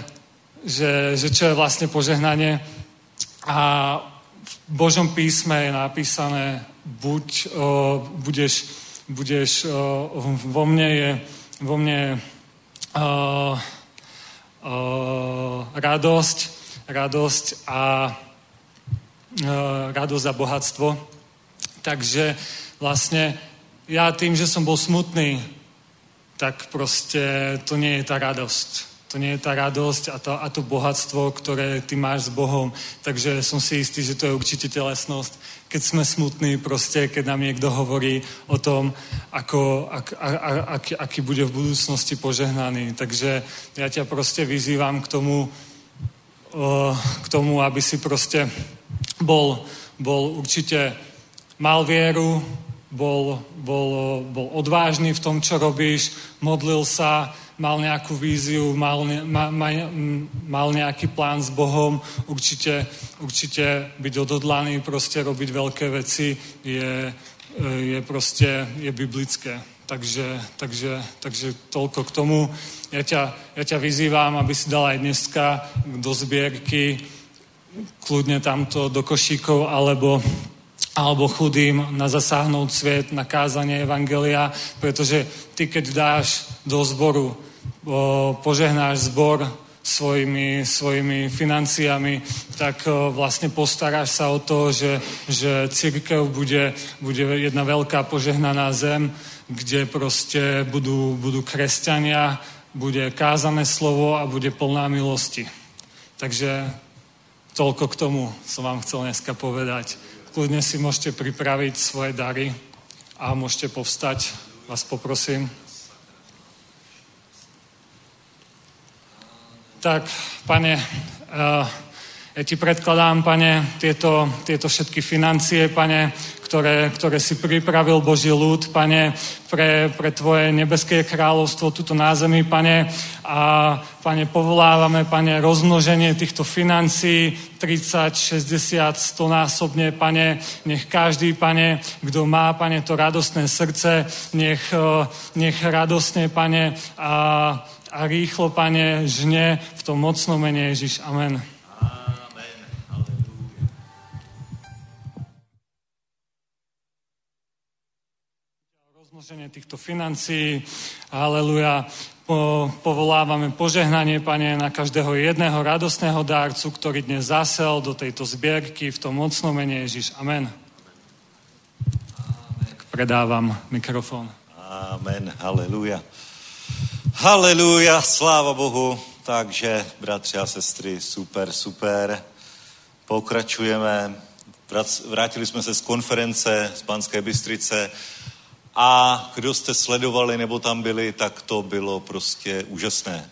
že, že čo je vlastne požehnanie. A v Božom písme je napísané, buď o, budeš, budeš o, vo mne je vo mne o, o, radosť, radosť a o, radosť a bohatstvo. Takže vlastne ja tým, že som bol smutný, tak proste to nie je tá radosť. To nie je tá radosť a to, a to bohatstvo, ktoré ty máš s Bohom. Takže som si istý, že to je určite telesnosť. Keď sme smutní, proste, keď nám niekto hovorí o tom, ako, ak, a, a, ak, aký bude v budúcnosti požehnaný. Takže ja ťa proste vyzývam k tomu, k tomu, aby si proste bol, bol určite mal vieru, bol, bol, bol odvážny v tom, čo robíš, modlil sa, mal nejakú víziu, mal, ma, ma, mal nejaký plán s Bohom, určite, určite byť odhodlaný, proste robiť veľké veci je, je proste je biblické. Takže, takže, takže toľko k tomu. Ja ťa, ja ťa vyzývam, aby si dal aj dneska do zbierky kľudne tamto do košíkov alebo alebo chudým na zasáhnout svět, na kázanie Evangelia, pretože ty, keď dáš do zboru, požehnáš zbor svojimi, svojimi financiami, tak vlastne postaráš sa o to, že, že církev bude, bude jedna veľká požehnaná zem, kde proste budú, budú kresťania, bude kázané slovo a bude plná milosti. Takže toľko k tomu som vám chcel dneska povedať. Kľudne si môžete pripraviť svoje dary a môžete povstať. Vás poprosím. Tak, pane, uh, ja ti predkladám, pane, tieto, tieto všetky financie, pane, ktoré, ktoré si pripravil Boží ľud, pane, pre, pre tvoje nebeské kráľovstvo tuto na zemi, pane. A, pane, povolávame, pane, rozmnoženie týchto financií 30, 60, 100 násobne, pane. Nech každý, pane, kto má, pane, to radostné srdce, nech, nech radostne, pane, a, a rýchlo, pane, žne v tom mocnom mene Ježiš. Amen. rozmnoženie týchto financií. Haleluja. Po, povolávame požehnanie, Pane, na každého jedného radostného dárcu, ktorý dnes zasel do tejto zbierky v tom mocnom mene Ježiš. Amen. Amen. Tak predávam mikrofon. Amen. Haleluja. Haleluja, sláva Bohu. Takže, bratři a sestry, super, super. Pokračujeme. Vrátili jsme se z konference z Panské Bystrice a kdo jste sledovali nebo tam byli, tak to bylo prostě úžasné.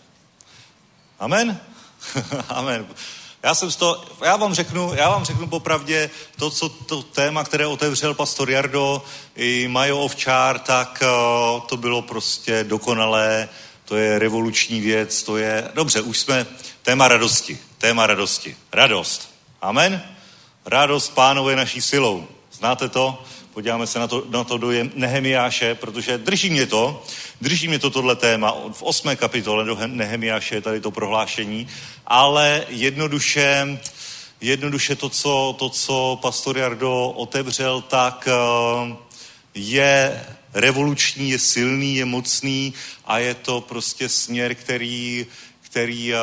Amen? Amen. Já jsem z toho, já vám řeknu, já vám řeknu popravdě, to, co to téma, které otevřel pastor Jardo i Majo Ovčár, tak uh, to bylo prostě dokonalé, to je revoluční věc, to je, dobře, už jsme, téma radosti, téma radosti, radost. Amen? Radost pánové naší silou. Znáte to? Podíváme se na to, na to do Nehemiáše, protože drží mě to, drží mě to tohle téma. V osmé kapitole do Nehemiáše je tady to prohlášení, ale jednoduše, jednoduše to, co, to, co pastor Jardo otevřel, tak eh, je revoluční, je silný, je mocný a je to prostě směr, který, který eh,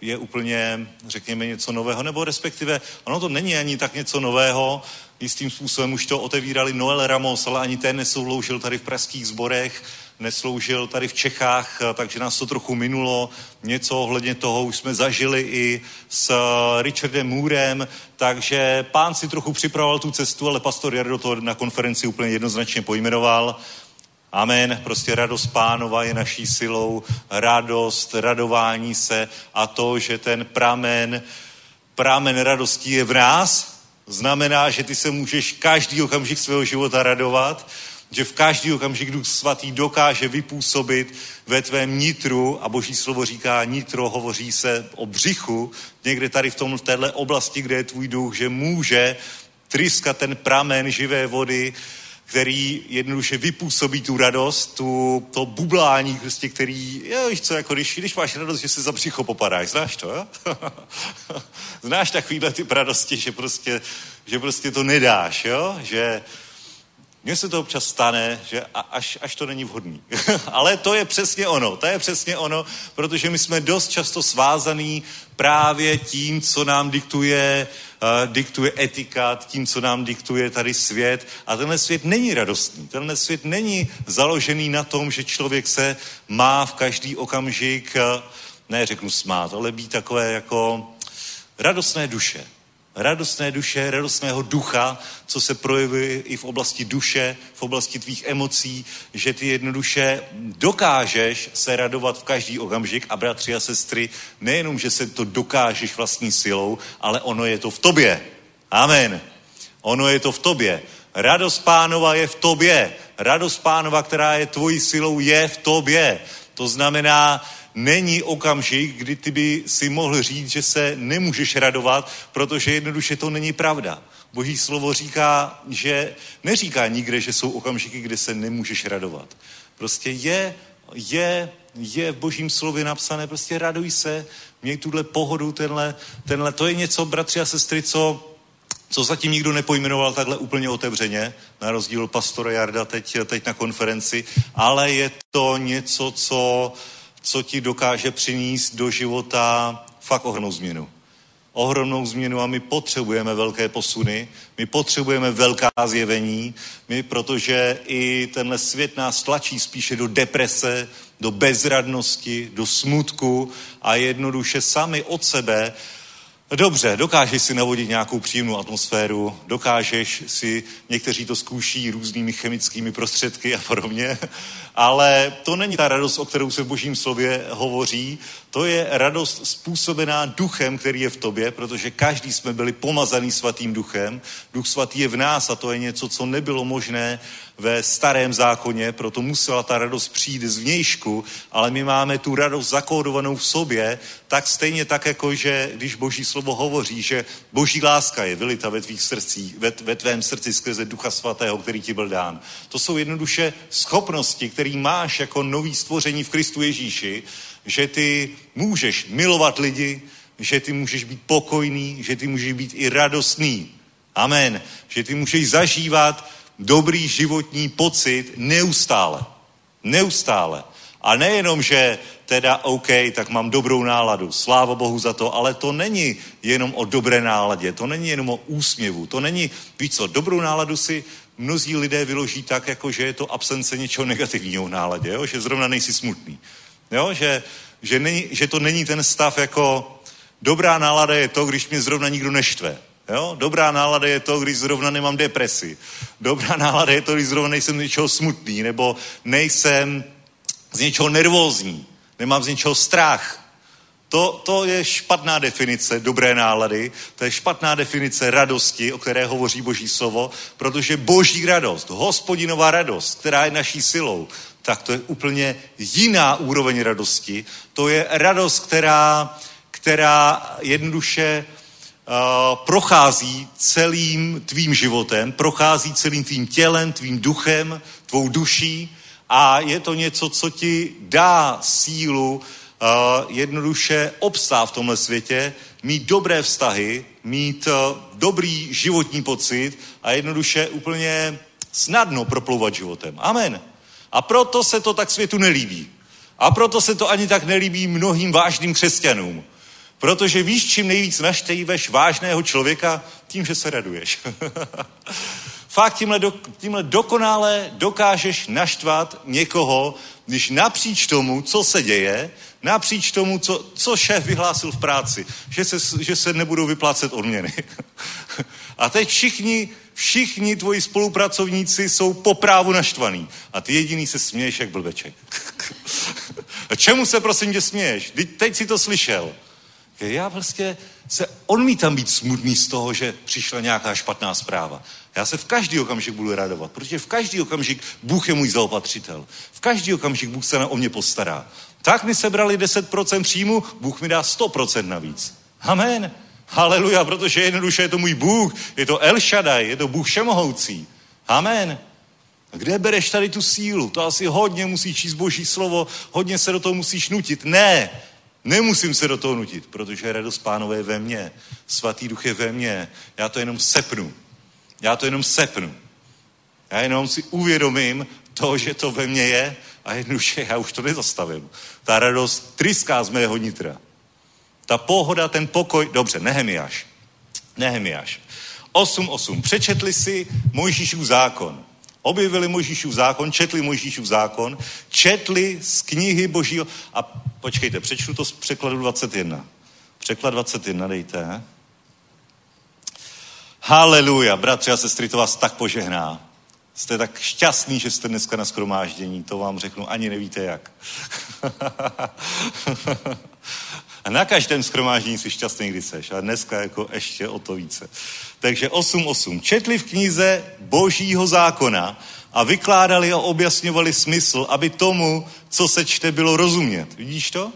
je úplně, řekněme, něco nového, nebo respektive, ono to není ani tak něco nového, jistým způsobem už to otevírali Noel Ramos, ale ani ten nesloužil tady v pražských zborech, nesloužil tady v Čechách, takže nás to trochu minulo. Něco ohledně toho už jsme zažili i s Richardem Moorem, takže pán si trochu připravoval tu cestu, ale pastor Jardo to na konferenci úplně jednoznačně pojmenoval. Amen. Prostě radost pánova je naší silou, radost, radování se a to, že ten pramen, pramen radosti je v nás, znamená, že ty se můžeš každý okamžik svého života radovat, že v každý okamžik Duch Svatý dokáže vypůsobit ve tvém nitru a Boží slovo říká nitro, hovoří se o břichu, někde tady v, tom, v téhle oblasti, kde je tvůj duch, že může tryskat ten pramen živé vody, který jednoduše vypůsobí tu radost, tu, to bublání, prostě, který, jo, víš co, jako když, když máš radost, že se za břicho popadáš, znáš to, jo? znáš takovýhle ty radosti, že prostě, že prostě to nedáš, jo? Že, mně se to občas stane, že až, až to není vhodný. Ale to je přesně ono, to je přesně ono, protože my jsme dost často svázaný právě tím, co nám diktuje, uh, diktuje etika, tím, co nám diktuje tady svět. A tenhle svět není radostný. Tenhle svět není založený na tom, že člověk se má v každý okamžik, uh, ne řeknu smát, ale být takové jako radostné duše radostné duše, radostného ducha, co se projevuje i v oblasti duše, v oblasti tvých emocí, že ty jednoduše dokážeš se radovat v každý okamžik a bratři a sestry, nejenom, že se to dokážeš vlastní silou, ale ono je to v tobě. Amen. Ono je to v tobě. Radost pánova je v tobě. Radost pánova, která je tvojí silou, je v tobě. To znamená, není okamžik, kdy ty by si mohl říct, že se nemůžeš radovat, protože jednoduše to není pravda. Boží slovo říká, že neříká nikde, že jsou okamžiky, kde se nemůžeš radovat. Prostě je, je, je v božím slově napsané, prostě raduj se, měj tuhle pohodu, tenhle, tenhle, to je něco, bratři a sestry, co, co zatím nikdo nepojmenoval takhle úplně otevřeně, na rozdíl pastora Jarda teď, teď na konferenci, ale je to něco, co, co ti dokáže přinést do života fakt ohromnou změnu. Ohromnou změnu a my potřebujeme velké posuny, my potřebujeme velká zjevení, my, protože i tenhle svět nás tlačí spíše do deprese, do bezradnosti, do smutku a jednoduše sami od sebe Dobře, dokážeš si navodit nějakou příjemnou atmosféru, dokážeš si, někteří to zkouší různými chemickými prostředky a podobně, ale to není ta radost, o kterou se v božím slově hovoří, to je radost způsobená duchem, který je v tobě, protože každý jsme byli pomazaný svatým duchem. Duch svatý je v nás a to je něco, co nebylo možné ve starém zákoně, proto musela ta radost přijít z vnějšku, ale my máme tu radost zakódovanou v sobě, tak stejně tak, jako že když Boží slovo hovoří, že Boží láska je vylita ve tvých srdcích, ve, ve tvém srdci skrze Ducha Svatého, který ti byl dán. To jsou jednoduše schopnosti, které máš jako nový stvoření v Kristu Ježíši, že ty můžeš milovat lidi, že ty můžeš být pokojný, že ty můžeš být i radostný. Amen. Že ty můžeš zažívat dobrý životní pocit neustále. Neustále. A nejenom, že teda OK, tak mám dobrou náladu, sláva Bohu za to, ale to není jenom o dobré náladě, to není jenom o úsměvu, to není, víc co, dobrou náladu si mnozí lidé vyloží tak, jako že je to absence něčeho negativního v náladě, jo? že zrovna nejsi smutný. Jo? Že, že, není, že to není ten stav jako dobrá nálada je to, když mě zrovna nikdo neštve. Jo? Dobrá nálada je to, když zrovna nemám depresi. Dobrá nálada je to, když zrovna nejsem z něčeho smutný, nebo nejsem z něčeho nervózní, nemám z něčeho strach. To, to je špatná definice dobré nálady, to je špatná definice radosti, o které hovoří Boží slovo, protože Boží radost, hospodinová radost, která je naší silou, tak to je úplně jiná úroveň radosti. To je radost, která, která jednoduše uh, prochází celým tvým životem, prochází celým tvým tělem, tvým duchem, tvou duší a je to něco, co ti dá sílu jednoduše obstát v tomhle světě, mít dobré vztahy, mít uh, dobrý životní pocit a jednoduše úplně snadno proplouvat životem. Amen. A proto se to tak světu nelíbí. A proto se to ani tak nelíbí mnohým vážným křesťanům. Protože víš, čím nejvíc naštejveš vážného člověka? Tím, že se raduješ. Fakt tímhle, do, tímhle dokonale dokážeš naštvat někoho, když napříč tomu, co se děje, napříč tomu, co, co šéf vyhlásil v práci, že se, že se nebudou vyplácet odměny. A teď všichni všichni tvoji spolupracovníci jsou po právu naštvaný. A ty jediný se směješ jak blbeček. a čemu se prosím tě směješ? Teď si to slyšel. Já vlastně se odmítám být smutný z toho, že přišla nějaká špatná zpráva. Já se v každý okamžik budu radovat, protože v každý okamžik Bůh je můj zaopatřitel. V každý okamžik Bůh se na o mě postará. Tak mi sebrali 10% příjmu, Bůh mi dá 100% navíc. Amen. Haleluja, protože jednoduše je to můj Bůh, je to El Shaddai, je to Bůh všemohoucí. Amen. A kde bereš tady tu sílu? To asi hodně musíš číst Boží slovo, hodně se do toho musíš nutit. Ne, nemusím se do toho nutit, protože radost pánové je ve mně. Svatý duch je ve mně. Já to jenom sepnu. Já to jenom sepnu. Já jenom si uvědomím to, že to ve mně je a jednoduše já už to nezastavím. Ta radost tryská z mého nitra. Ta pohoda, ten pokoj, dobře, Nehemiáš. Nehemiáš. 8.8. Přečetli si Mojžíšův zákon. Objevili Mojžíšův zákon, četli Mojžíšův zákon, četli z knihy Božího. A počkejte, přečtu to z překladu 21. Překlad 21 dejte. Haleluja, bratři a sestry, to vás tak požehná. Jste tak šťastní, že jste dneska na skromáždění, to vám řeknu, ani nevíte jak. a na každém skromáždění jsi šťastný, když seš. A dneska jako ještě o to více. Takže 8.8. Četli v knize božího zákona a vykládali a objasňovali smysl, aby tomu, co se čte, bylo rozumět. Vidíš to?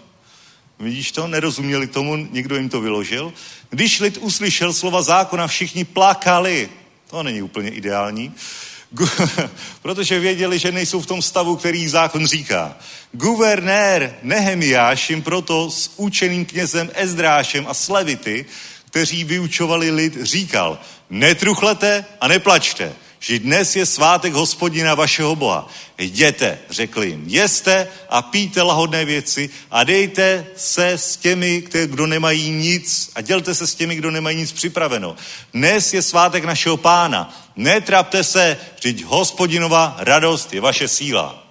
Vidíš to? Nerozuměli tomu, někdo jim to vyložil. Když lid uslyšel slova zákona, všichni plakali. To není úplně ideální. protože věděli, že nejsou v tom stavu, který zákon říká. Guvernér Nehemiáš jim proto s učeným knězem Ezdrášem a Slevity, kteří vyučovali lid, říkal, netruchlete a neplačte, že dnes je svátek hospodina vašeho Boha. Jděte, řekli jim, jeste a píte lahodné věci a dejte se s těmi, kdo nemají nic a dělte se s těmi, kdo nemají nic připraveno. Dnes je svátek našeho pána. Netrapte se, vždyť hospodinová radost je vaše síla.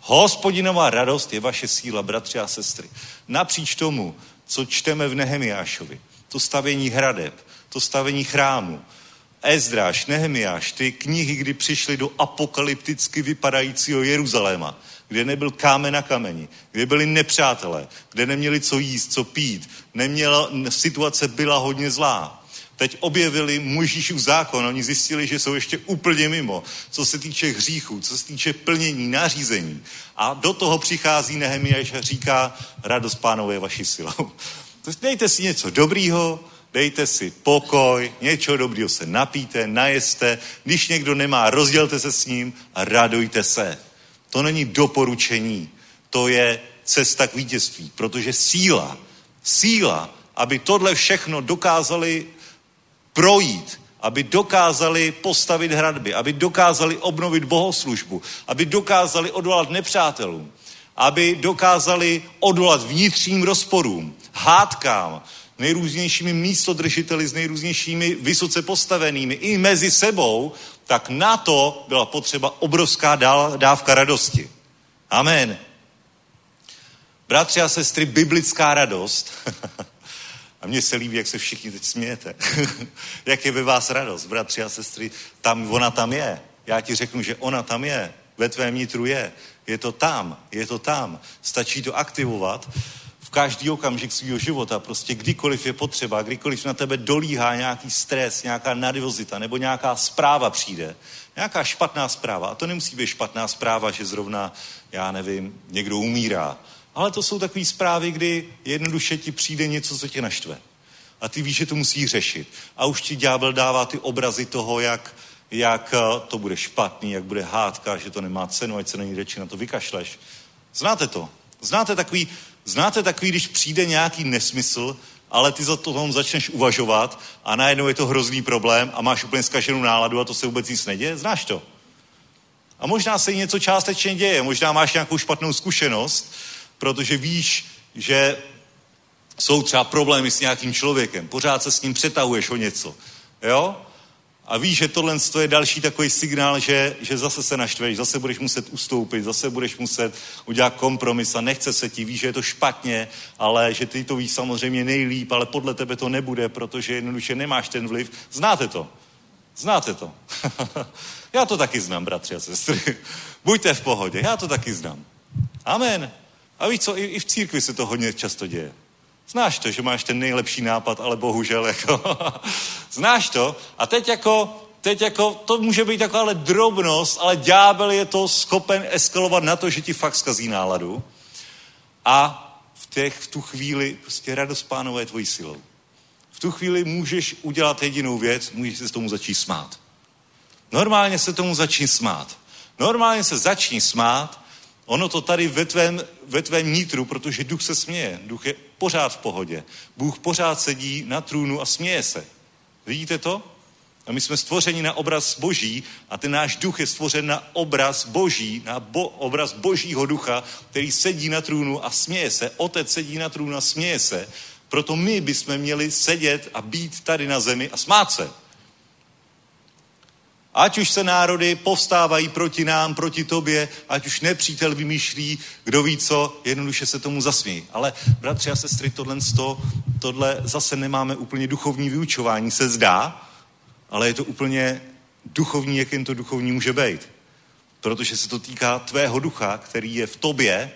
Hospodinová radost je vaše síla, bratři a sestry. Napříč tomu, co čteme v Nehemiášovi, to stavění hradeb, to stavění chrámu, Ezdráš, Nehemiáš, ty knihy, kdy přišly do apokalypticky vypadajícího Jeruzaléma, kde nebyl kámen na kameni, kde byli nepřátelé, kde neměli co jíst, co pít, neměla, situace byla hodně zlá. Teď objevili Mojžíšův zákon, oni zjistili, že jsou ještě úplně mimo, co se týče hříchů, co se týče plnění, nařízení. A do toho přichází Nehemiáš a říká, radost pánové je vaší silou. Dejte si něco dobrýho, dejte si pokoj, něčeho dobrýho se napíte, najeste, když někdo nemá, rozdělte se s ním a radujte se. To není doporučení, to je cesta k vítězství, protože síla, síla, aby tohle všechno dokázali projít, aby dokázali postavit hradby, aby dokázali obnovit bohoslužbu, aby dokázali odolat nepřátelům, aby dokázali odolat vnitřním rozporům, hádkám, nejrůznějšími místodržiteli, s nejrůznějšími vysoce postavenými i mezi sebou, tak na to byla potřeba obrovská dávka radosti. Amen. Bratři a sestry, biblická radost. a mně se líbí, jak se všichni teď smějete. jak je ve vás radost, bratři a sestry. Tam, ona tam je. Já ti řeknu, že ona tam je. Ve tvém nitru je. Je to tam, je to tam. Stačí to aktivovat v každý okamžik svého života, prostě kdykoliv je potřeba, kdykoliv na tebe dolíhá nějaký stres, nějaká nervozita nebo nějaká zpráva přijde, nějaká špatná zpráva, a to nemusí být špatná zpráva, že zrovna, já nevím, někdo umírá, ale to jsou takové zprávy, kdy jednoduše ti přijde něco, co tě naštve. A ty víš, že to musí řešit. A už ti ďábel dává ty obrazy toho, jak, jak eh, to bude špatný, jak bude hádka, že to nemá cenu, ať se není řeči, na to vykašleš. Znáte to? Znáte takový, Znáte takový, když přijde nějaký nesmysl, ale ty za to tom začneš uvažovat a najednou je to hrozný problém a máš úplně zkaženou náladu a to se vůbec nic neděje? Znáš to? A možná se něco částečně děje, možná máš nějakou špatnou zkušenost, protože víš, že jsou třeba problémy s nějakým člověkem, pořád se s ním přetahuješ o něco, jo? A víš, že tohle je další takový signál, že, že zase se naštveš, zase budeš muset ustoupit, zase budeš muset udělat kompromis a nechce se ti, víš, že je to špatně, ale že ty to víš samozřejmě nejlíp, ale podle tebe to nebude, protože jednoduše nemáš ten vliv. Znáte to? Znáte to? já to taky znám, bratři a sestry. Buďte v pohodě, já to taky znám. Amen. A víš co, i, i v církvi se to hodně často děje. Znáš to, že máš ten nejlepší nápad, ale bohužel jako... Znáš to? A teď jako, teď jako, to může být jako ale drobnost, ale ďábel je to schopen eskalovat na to, že ti fakt zkazí náladu. A v, těch, v tu chvíli prostě radost pánové je tvojí silou. V tu chvíli můžeš udělat jedinou věc, můžeš se tomu začít smát. Normálně se tomu začni smát. Normálně se začni smát, ono to tady ve tvém, ve tvém nitru, protože duch se směje, duch je pořád v pohodě. Bůh pořád sedí na trůnu a směje se. Vidíte to? A my jsme stvořeni na obraz Boží a ten náš duch je stvořen na obraz Boží, na bo, obraz Božího ducha, který sedí na trůnu a směje se. Otec sedí na trůnu a směje se. Proto my bychom měli sedět a být tady na zemi a smát se. Ať už se národy povstávají proti nám, proti tobě, ať už nepřítel vymýšlí, kdo ví co, jednoduše se tomu zasmějí. Ale bratři a sestry, tohle, tohle zase nemáme úplně duchovní vyučování, se zdá, ale je to úplně duchovní, jak jen to duchovní může být. Protože se to týká tvého ducha, který je v tobě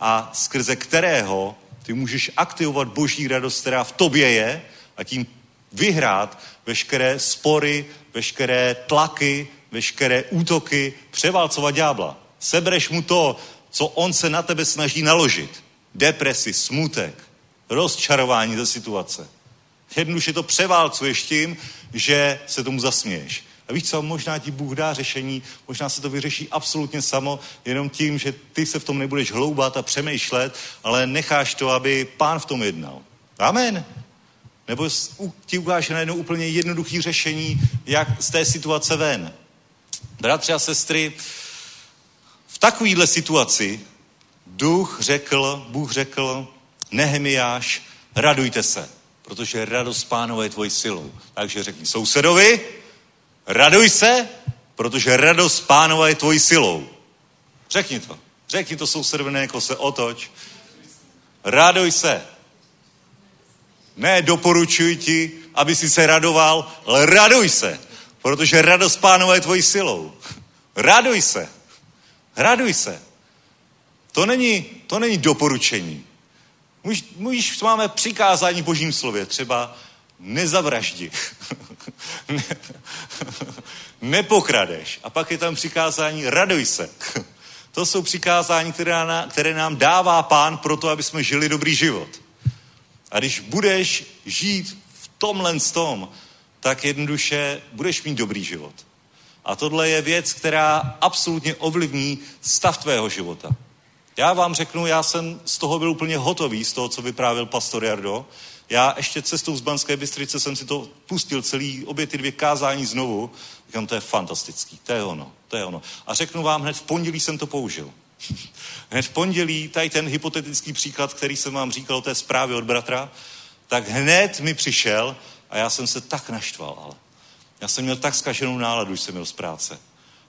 a skrze kterého ty můžeš aktivovat boží radost, která v tobě je a tím vyhrát veškeré spory, veškeré tlaky, veškeré útoky, převálcovat ďábla. Sebereš mu to, co on se na tebe snaží naložit. Depresi, smutek, rozčarování ze situace. Jednoduše to převálcuješ tím, že se tomu zasměješ. A víš co, možná ti Bůh dá řešení, možná se to vyřeší absolutně samo, jenom tím, že ty se v tom nebudeš hloubat a přemýšlet, ale necháš to, aby pán v tom jednal. Amen. Nebo ti ukáže najednou úplně jednoduché řešení, jak z té situace ven. Bratři a sestry, v takovéhle situaci duch řekl, Bůh řekl, Nehemiáš, radujte se, protože radost pánové je tvojí silou. Takže řekni sousedovi, raduj se, protože radost pánové je tvojí silou. Řekni to. Řekni to sousedovi, jako se otoč. Raduj se. Ne doporučuji ti, aby si se radoval, ale raduj se, protože radost pánové je tvojí silou. Raduj se. Raduj se. To není, to není doporučení. Můž, můž, máme přikázání božím slově, třeba nezavraždi, ne, nepokradeš. A pak je tam přikázání raduj se. To jsou přikázání, které, nám, které nám dává pán proto, aby jsme žili dobrý život. A když budeš žít v tomhle tom, tak jednoduše budeš mít dobrý život. A tohle je věc, která absolutně ovlivní stav tvého života. Já vám řeknu, já jsem z toho byl úplně hotový, z toho, co vyprávěl pastor Jardo. Já ještě cestou z Banské Bystrice jsem si to pustil celý, obě ty dvě kázání znovu. Říkám, to je fantastický, to je ono, to je ono. A řeknu vám, hned v pondělí jsem to použil. hned v pondělí, tady ten hypotetický příklad, který jsem vám říkal o té zprávě od bratra, tak hned mi přišel a já jsem se tak naštval, ale. Já jsem měl tak zkaženou náladu, když jsem měl z práce.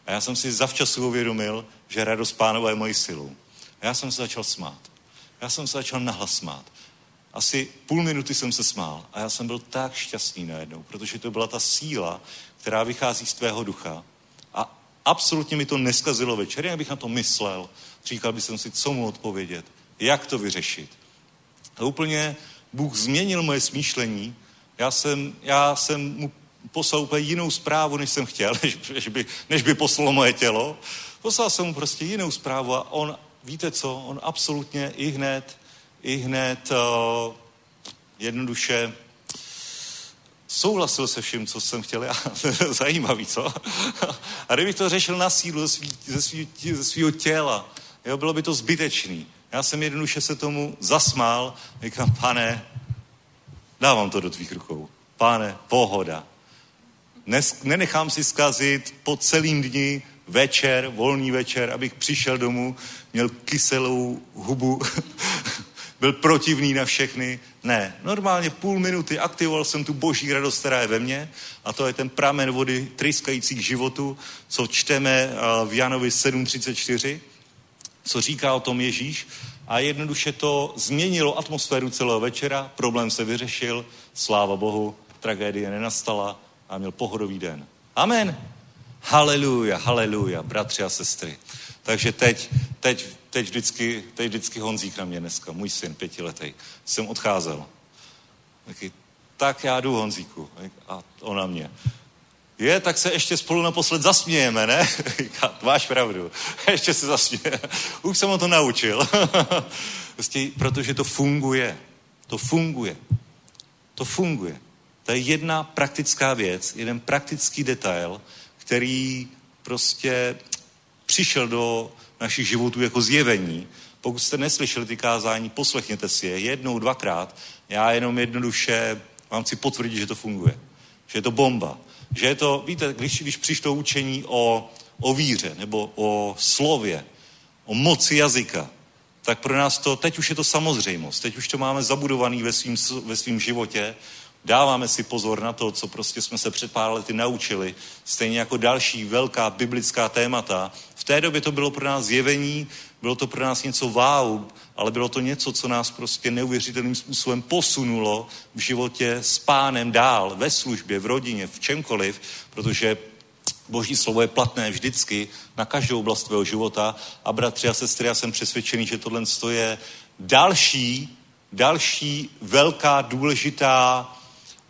A já jsem si zavčasu uvědomil, že radost pánova je mojí silou. A já jsem se začal smát. Já jsem se začal nahlas smát. Asi půl minuty jsem se smál a já jsem byl tak šťastný najednou, protože to byla ta síla, která vychází z tvého ducha. Absolutně mi to neskazilo večer, jak bych na to myslel. Říkal bych si, co mu odpovědět, jak to vyřešit. A úplně Bůh změnil moje smýšlení. Já jsem, já jsem mu poslal úplně jinou zprávu, než jsem chtěl, než, než, by, než by poslalo moje tělo. Poslal jsem mu prostě jinou zprávu a on víte co, on absolutně i hned, i hned uh, jednoduše souhlasil se vším, co jsem chtěl já. Zajímavý, co? A kdybych to řešil na sílu ze, svýho těla, jo, bylo by to zbytečný. Já jsem jednoduše se tomu zasmál, říkám, pane, dávám to do tvých rukou. Pane, pohoda. Nes, nenechám si zkazit po celým dni večer, volný večer, abych přišel domů, měl kyselou hubu, byl protivný na všechny. Ne, normálně půl minuty aktivoval jsem tu boží radost, která je ve mně a to je ten pramen vody tryskající k životu, co čteme eh, v Janovi 7.34, co říká o tom Ježíš a jednoduše to změnilo atmosféru celého večera, problém se vyřešil, sláva Bohu, tragédie nenastala a měl pohodový den. Amen. Haleluja, haleluja, bratři a sestry. Takže teď, teď, teď, vždycky, teď vždycky Honzík na mě dneska, můj syn, pětiletý, jsem odcházel. Taky, tak já jdu Honzíku. A on na mě. Je, tak se ještě spolu naposled zasmějeme, ne? Máš pravdu. Ještě se zasměje. Už jsem ho to naučil. prostě, protože to funguje. To funguje. To funguje. To je jedna praktická věc, jeden praktický detail, který prostě přišel do našich životů jako zjevení. Pokud jste neslyšeli ty kázání, poslechněte si je jednou, dvakrát. Já jenom jednoduše vám chci potvrdit, že to funguje. Že je to bomba. Že je to, víte, když, když přišlo učení o, o víře nebo o slově, o moci jazyka, tak pro nás to, teď už je to samozřejmost, teď už to máme zabudovaný ve svým, ve životě, dáváme si pozor na to, co prostě jsme se před pár lety naučili, stejně jako další velká biblická témata. V té době to bylo pro nás zjevení, bylo to pro nás něco wow, ale bylo to něco, co nás prostě neuvěřitelným způsobem posunulo v životě s pánem dál, ve službě, v rodině, v čemkoliv, protože Boží slovo je platné vždycky na každou oblast tvého života a bratři a sestry, já jsem přesvědčený, že tohle je další, další velká důležitá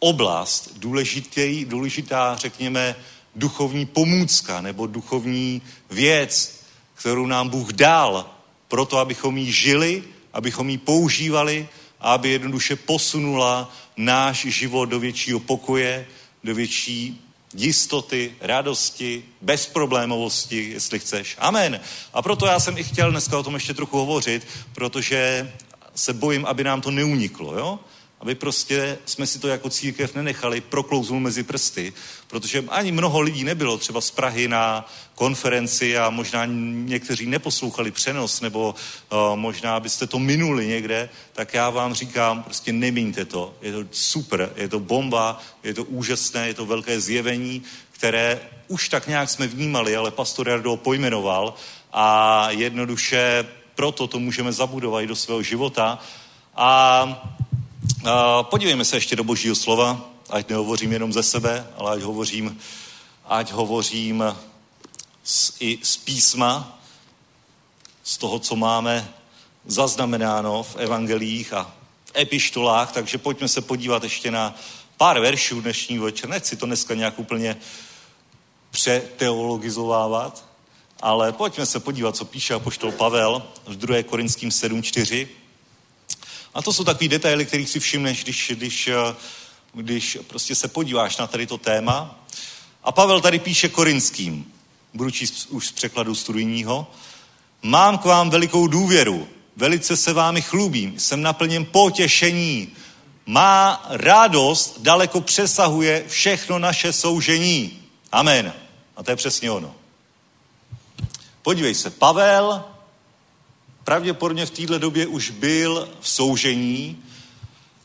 oblast, důležitý, důležitá, řekněme, duchovní pomůcka nebo duchovní věc, kterou nám Bůh dal, proto abychom ji žili, abychom ji používali a aby jednoduše posunula náš život do většího pokoje, do větší jistoty, radosti, bezproblémovosti, jestli chceš. Amen. A proto já jsem i chtěl dneska o tom ještě trochu hovořit, protože se bojím, aby nám to neuniklo, jo? Aby prostě jsme si to jako církev nenechali proklouznout mezi prsty, protože ani mnoho lidí nebylo třeba z Prahy na konferenci a možná někteří neposlouchali přenos, nebo uh, možná byste to minuli někde, tak já vám říkám, prostě nemíňte to. Je to super, je to bomba, je to úžasné, je to velké zjevení, které už tak nějak jsme vnímali, ale pastor Jardo pojmenoval a jednoduše proto to můžeme zabudovat i do svého života. A podívejme se ještě do božího slova, ať nehovořím jenom ze sebe, ale ať hovořím, ať hovořím z, i z písma, z toho, co máme zaznamenáno v evangelích a v epištolách, takže pojďme se podívat ještě na pár veršů dnešní večer. Nechci to dneska nějak úplně přeteologizovávat, ale pojďme se podívat, co píše apoštol Pavel v 2. Korinským 7.4. A to jsou takový detaily, kterých si všimneš, když, když, eh, když prostě se podíváš na tady to téma. A Pavel tady píše korinským, budu číst už z překladu studijního, mám k vám velikou důvěru, velice se vámi chlubím, jsem naplněn potěšení, má radost daleko přesahuje všechno naše soužení. Amen. A to je přesně ono. Podívej se, Pavel pravděpodobně v této době už byl v soužení.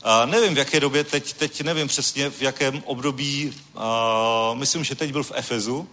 A nevím, v jaké době, teď, teď nevím přesně, v jakém období, a myslím, že teď byl v Efezu.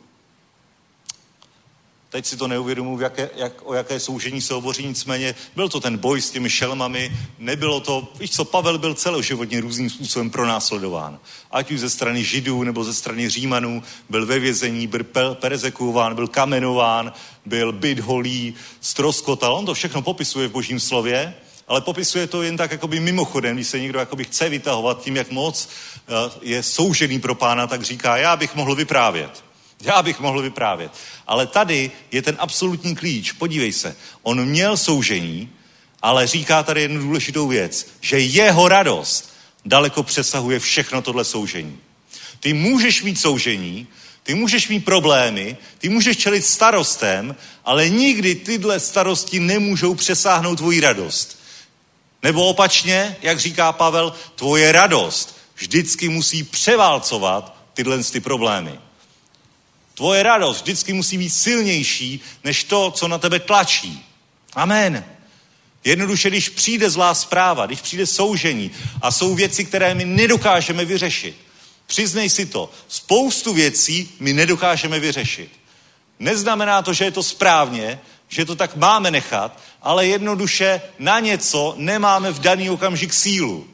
Teď si to neuvědomuji, jaké, jak, o jaké soužení se hovoří, nicméně byl to ten boj s těmi šelmami, nebylo to, víš co, Pavel byl celoživotně různým způsobem pronásledován. Ať už ze strany Židů nebo ze strany Římanů, byl ve vězení, byl persekuován, byl kamenován, byl byt holý, stroskotal. On to všechno popisuje v božím slově, ale popisuje to jen tak jakoby mimochodem, když se někdo jakoby chce vytahovat tím, jak moc eh, je soužený pro pána, tak říká, já bych mohl vyprávět. Já bych mohl vyprávět. Ale tady je ten absolutní klíč. Podívej se. On měl soužení, ale říká tady jednu důležitou věc, že jeho radost daleko přesahuje všechno tohle soužení. Ty můžeš mít soužení, ty můžeš mít problémy, ty můžeš čelit starostem, ale nikdy tyhle starosti nemůžou přesáhnout tvoji radost. Nebo opačně, jak říká Pavel, tvoje radost vždycky musí převálcovat tyhle ty problémy. Tvoje radost vždycky musí být silnější než to, co na tebe tlačí. Amen. Jednoduše, když přijde zlá zpráva, když přijde soužení a jsou věci, které my nedokážeme vyřešit, přiznej si to, spoustu věcí my nedokážeme vyřešit. Neznamená to, že je to správně, že to tak máme nechat, ale jednoduše na něco nemáme v daný okamžik sílu.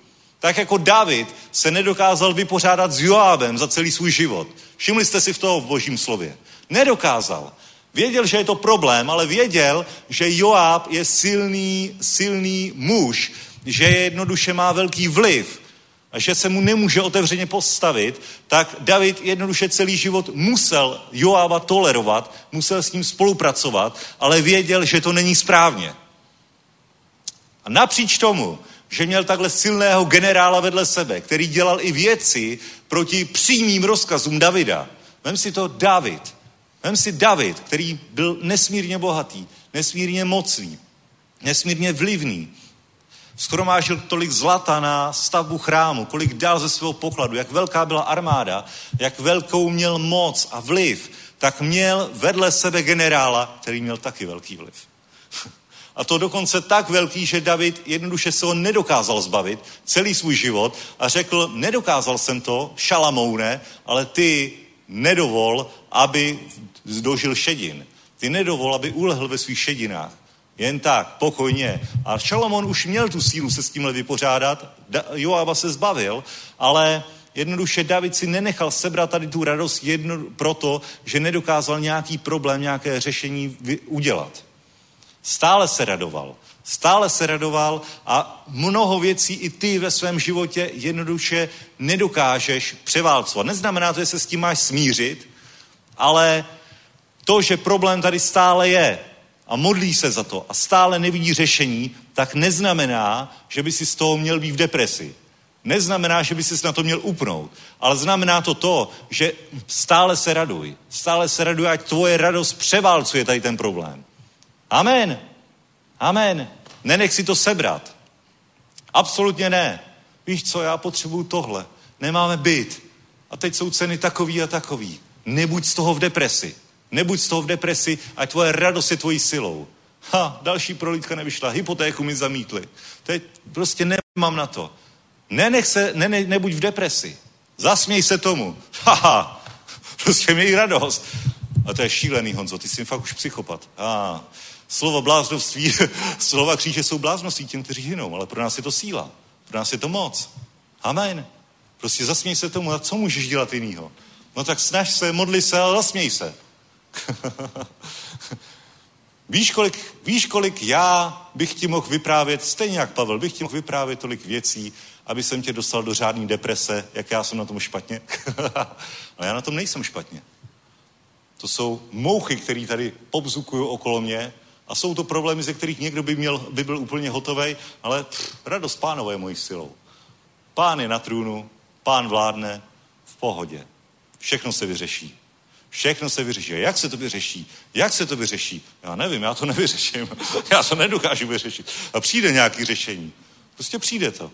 Tak jako David se nedokázal vypořádat s Joábem za celý svůj život. Všimli jste si v toho v božím slově. Nedokázal. Věděl, že je to problém, ale věděl, že Joáb je silný, silný muž, že jednoduše má velký vliv a že se mu nemůže otevřeně postavit, tak David jednoduše celý život musel Joába tolerovat, musel s ním spolupracovat, ale věděl, že to není správně. A napříč tomu, že měl takhle silného generála vedle sebe, který dělal i věci proti přímým rozkazům Davida. Vem si to David. Vem si David, který byl nesmírně bohatý, nesmírně mocný, nesmírně vlivný. Schromážil tolik zlata na stavbu chrámu, kolik dal ze svého pokladu, jak velká byla armáda, jak velkou měl moc a vliv, tak měl vedle sebe generála, který měl taky velký vliv. A to dokonce tak velký, že David jednoduše se ho nedokázal zbavit celý svůj život a řekl, nedokázal jsem to, šalamoune, ale ty nedovol, aby dožil šedin. Ty nedovol, aby ulehl ve svých šedinách. Jen tak, pokojně. A Šalomon už měl tu sílu se s tímhle vypořádat, Joába se zbavil, ale jednoduše David si nenechal sebrat tady tu radost jedno, proto, že nedokázal nějaký problém, nějaké řešení udělat. Stále se radoval. Stále se radoval a mnoho věcí i ty ve svém životě jednoduše nedokážeš převálcovat. Neznamená to, že se s tím máš smířit, ale to, že problém tady stále je a modlí se za to a stále nevidí řešení, tak neznamená, že by si z toho měl být v depresi. Neznamená, že by si na to měl upnout, ale znamená to to, že stále se raduj. Stále se raduj, ať tvoje radost převálcuje tady ten problém. Amen. Amen. Nenech si to sebrat. Absolutně ne. Víš co, já potřebuju tohle. Nemáme byt. A teď jsou ceny takový a takový. Nebuď z toho v depresi. Nebuď z toho v depresi, ať tvoje radost je tvojí silou. Ha, další prolítka nevyšla, hypotéku mi zamítli. Teď prostě nemám na to. Nenech se, ne, ne, nebuď v depresi. Zasměj se tomu. Haha, prostě měj radost. A to je šílený, Honzo, ty jsi fakt už psychopat. Ah, slovo bláznovství, slova kříže jsou bláznovství těm, kteří hynou, ale pro nás je to síla. Pro nás je to moc. Amen. Prostě zasměj se tomu, a co můžeš dělat jinýho? No tak snaž se, modli se, ale zasměj se. víš, kolik, víš, kolik já bych ti mohl vyprávět, stejně jak Pavel, bych ti mohl vyprávět tolik věcí, aby jsem tě dostal do žádný deprese, jak já jsem na tom špatně. ale já na tom nejsem špatně. To jsou mouchy, které tady pobzukují okolo mě a jsou to problémy, ze kterých někdo by, měl, by byl úplně hotový, ale pff, radost pánové je mojí silou. Pán je na trůnu, pán vládne v pohodě. Všechno se vyřeší. Všechno se vyřeší. A jak se to vyřeší? Jak se to vyřeší? Já nevím, já to nevyřeším. Já to nedokážu vyřešit. A přijde nějaký řešení. Prostě přijde to.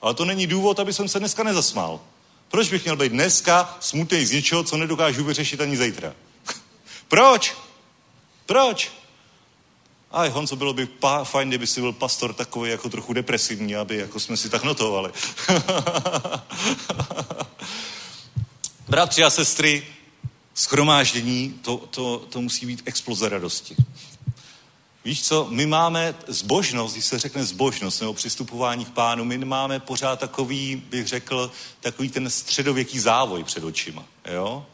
Ale to není důvod, aby jsem se dneska nezasmál. Proč bych měl být dneska smutný z něčeho, co nedokážu vyřešit ani zítra? Proč? Proč? Aj Honzo, bylo by pá, fajn, kdyby si byl pastor takový jako trochu depresivní, aby jako jsme si tak notovali. Bratři a sestry, schromáždění, to, to, to musí být exploze radosti. Víš co, my máme zbožnost, když se řekne zbožnost nebo přistupování k pánu, my máme pořád takový, bych řekl, takový ten středověký závoj před očima, jo?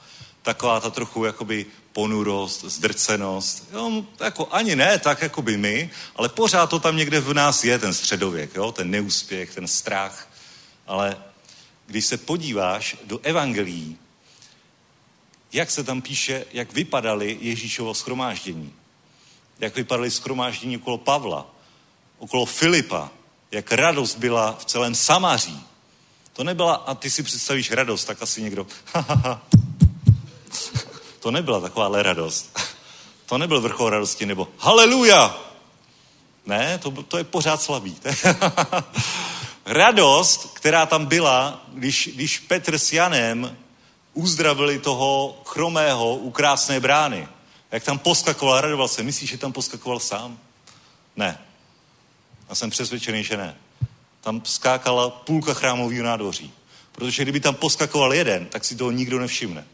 Taková ta trochu jakoby ponurost, zdrcenost, jo? Jako ani ne tak jako by my, ale pořád to tam někde v nás je, ten středověk, jo? Ten neúspěch, ten strach. Ale když se podíváš do evangelií, jak se tam píše, jak vypadaly Ježíšovo schromáždění. Jak vypadaly schromáždění okolo Pavla, okolo Filipa, jak radost byla v celém Samaří. To nebyla, a ty si představíš radost, tak asi někdo, to nebyla takováhle radost. To nebyl vrchol radosti, nebo haleluja. Ne, to, to je pořád slabý. radost, která tam byla, když, když Petr s Janem uzdravili toho chromého u krásné brány. Jak tam poskakoval, radoval se. Myslíš, že tam poskakoval sám? Ne. Já jsem přesvědčený, že ne. Tam skákala půlka chrámového nádvoří. Protože kdyby tam poskakoval jeden, tak si toho nikdo nevšimne.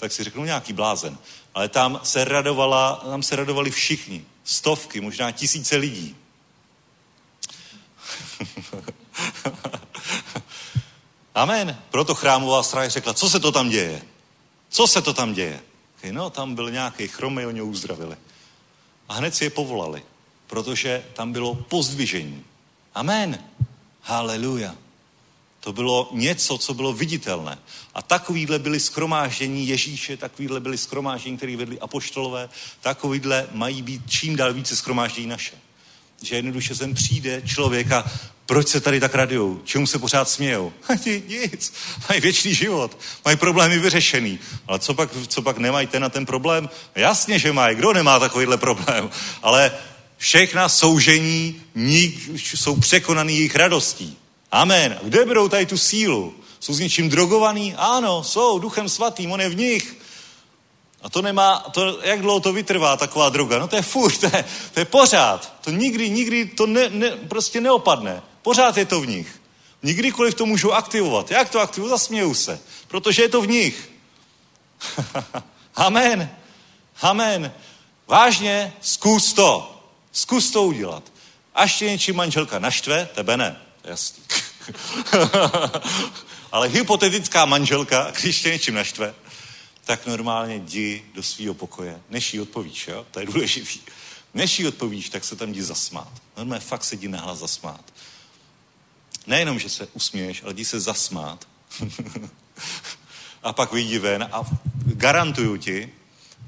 Tak si řeknu nějaký blázen. Ale tam se, radovala, tam se radovali všichni. Stovky, možná tisíce lidí. Amen. Proto chrámová stráž řekla, co se to tam děje? Co se to tam děje? No, tam byl nějaký chromej, oni ho uzdravili. A hned si je povolali, protože tam bylo pozdvižení. Amen. Haleluja. To bylo něco, co bylo viditelné. A takovýhle byly skromáždění Ježíše, takovýhle byly skromáždění, které vedli apoštolové, takovýhle mají být čím dál více skromáždění naše. Že jednoduše sem přijde člověk a proč se tady tak radujou? Čemu se pořád smějou? Nic. Mají věčný život. Mají problémy vyřešený. Ale co pak, co pak nemají ten na ten problém? Jasně, že mají. Kdo nemá takovýhle problém? Ale všechna soužení jsou překonaný jejich radostí. Amen. Kde berou tady tu sílu? Jsou s něčím drogovaný? Ano, jsou, duchem svatým, on je v nich. A to nemá, to, jak dlouho to vytrvá, taková droga? No to je furt, to je, to je pořád. To nikdy, nikdy to ne, ne, prostě neopadne. Pořád je to v nich. Nikdykoliv to můžu aktivovat. Jak to aktivuju? Zasměju se. Protože je to v nich. Amen. Amen. Vážně, zkus to. Zkus to udělat. Až tě něčí manželka naštve, tebe ne. Jasný. Ale hypotetická manželka, když tě něčím naštve, tak normálně jdi do svého pokoje, než jí odpovíš, jo? To je důležitý. Než jí odpovíš, tak se tam jdi zasmát. Normálně fakt se jdi nahlas zasmát. Nejenom, že se usměješ, ale jdi se zasmát. a pak vyjdi ven a garantuju ti,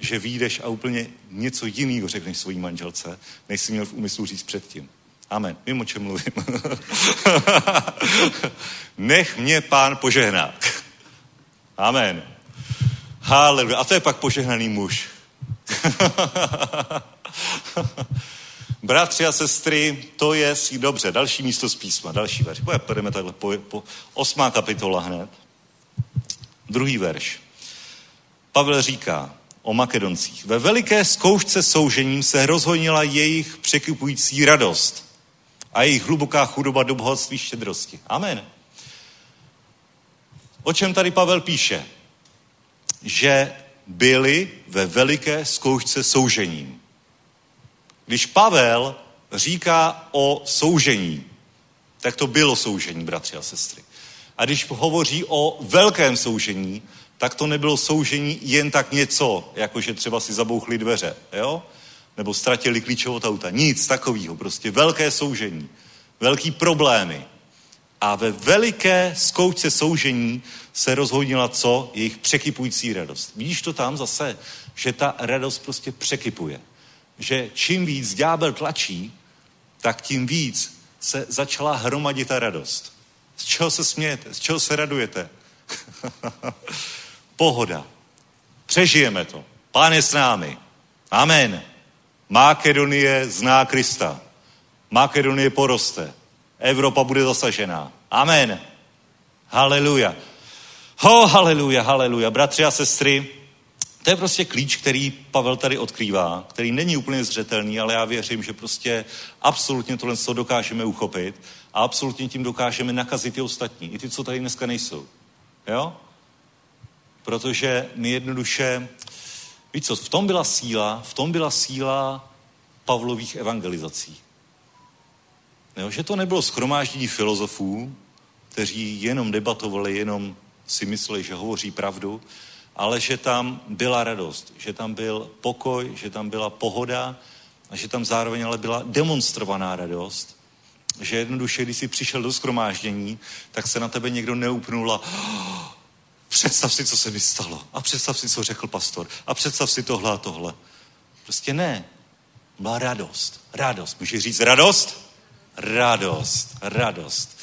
že vyjdeš a úplně něco jiného řekneš svojí manželce, než jsi měl v úmyslu říct předtím. Amen. Vím, o čem mluvím. Nech mě pán požehná. Amen. Haleluja. A to je pak požehnaný muž. Bratři a sestry, to je si dobře. Další místo z písma, další verš. Pojďme takhle po, po osmá kapitola hned. Druhý verš. Pavel říká o Makedoncích. Ve veliké zkoušce soužením se rozhonila jejich překypující radost a jejich hluboká chudoba do bohatství štědrosti. Amen. O čem tady Pavel píše? Že byli ve veliké zkoušce soužením. Když Pavel říká o soužení, tak to bylo soužení, bratři a sestry. A když hovoří o velkém soužení, tak to nebylo soužení jen tak něco, jako že třeba si zabouchli dveře, jo? Nebo ztratili klíče od auta. Nic takového, prostě velké soužení, velký problémy. A ve veliké zkoušce soužení se rozhodnila co? Jejich překypující radost. Vidíš to tam zase, že ta radost prostě překypuje že čím víc ďábel tlačí, tak tím víc se začala hromadit ta radost. Z čeho se smějete? Z čeho se radujete? Pohoda. Přežijeme to. Pán je s námi. Amen. Makedonie zná Krista. Makedonie poroste. Evropa bude zasažená. Amen. Haleluja. Ho, haleluja, haleluja. Bratři a sestry, to je prostě klíč, který Pavel tady odkrývá, který není úplně zřetelný, ale já věřím, že prostě absolutně tohle co dokážeme uchopit a absolutně tím dokážeme nakazit i ostatní, i ty, co tady dneska nejsou. Jo? Protože my jednoduše, víš co, v tom byla síla, v tom byla síla Pavlových evangelizací. Jo? Že to nebylo schromáždění filozofů, kteří jenom debatovali, jenom si mysleli, že hovoří pravdu, ale že tam byla radost, že tam byl pokoj, že tam byla pohoda a že tam zároveň ale byla demonstrovaná radost. Že jednoduše, když jsi přišel do skromáždění, tak se na tebe někdo neupnul a představ si, co se mi stalo. A představ si, co řekl pastor. A představ si tohle a tohle. Prostě ne. Byla radost. Radost. Můžeš říct radost? Radost. Radost.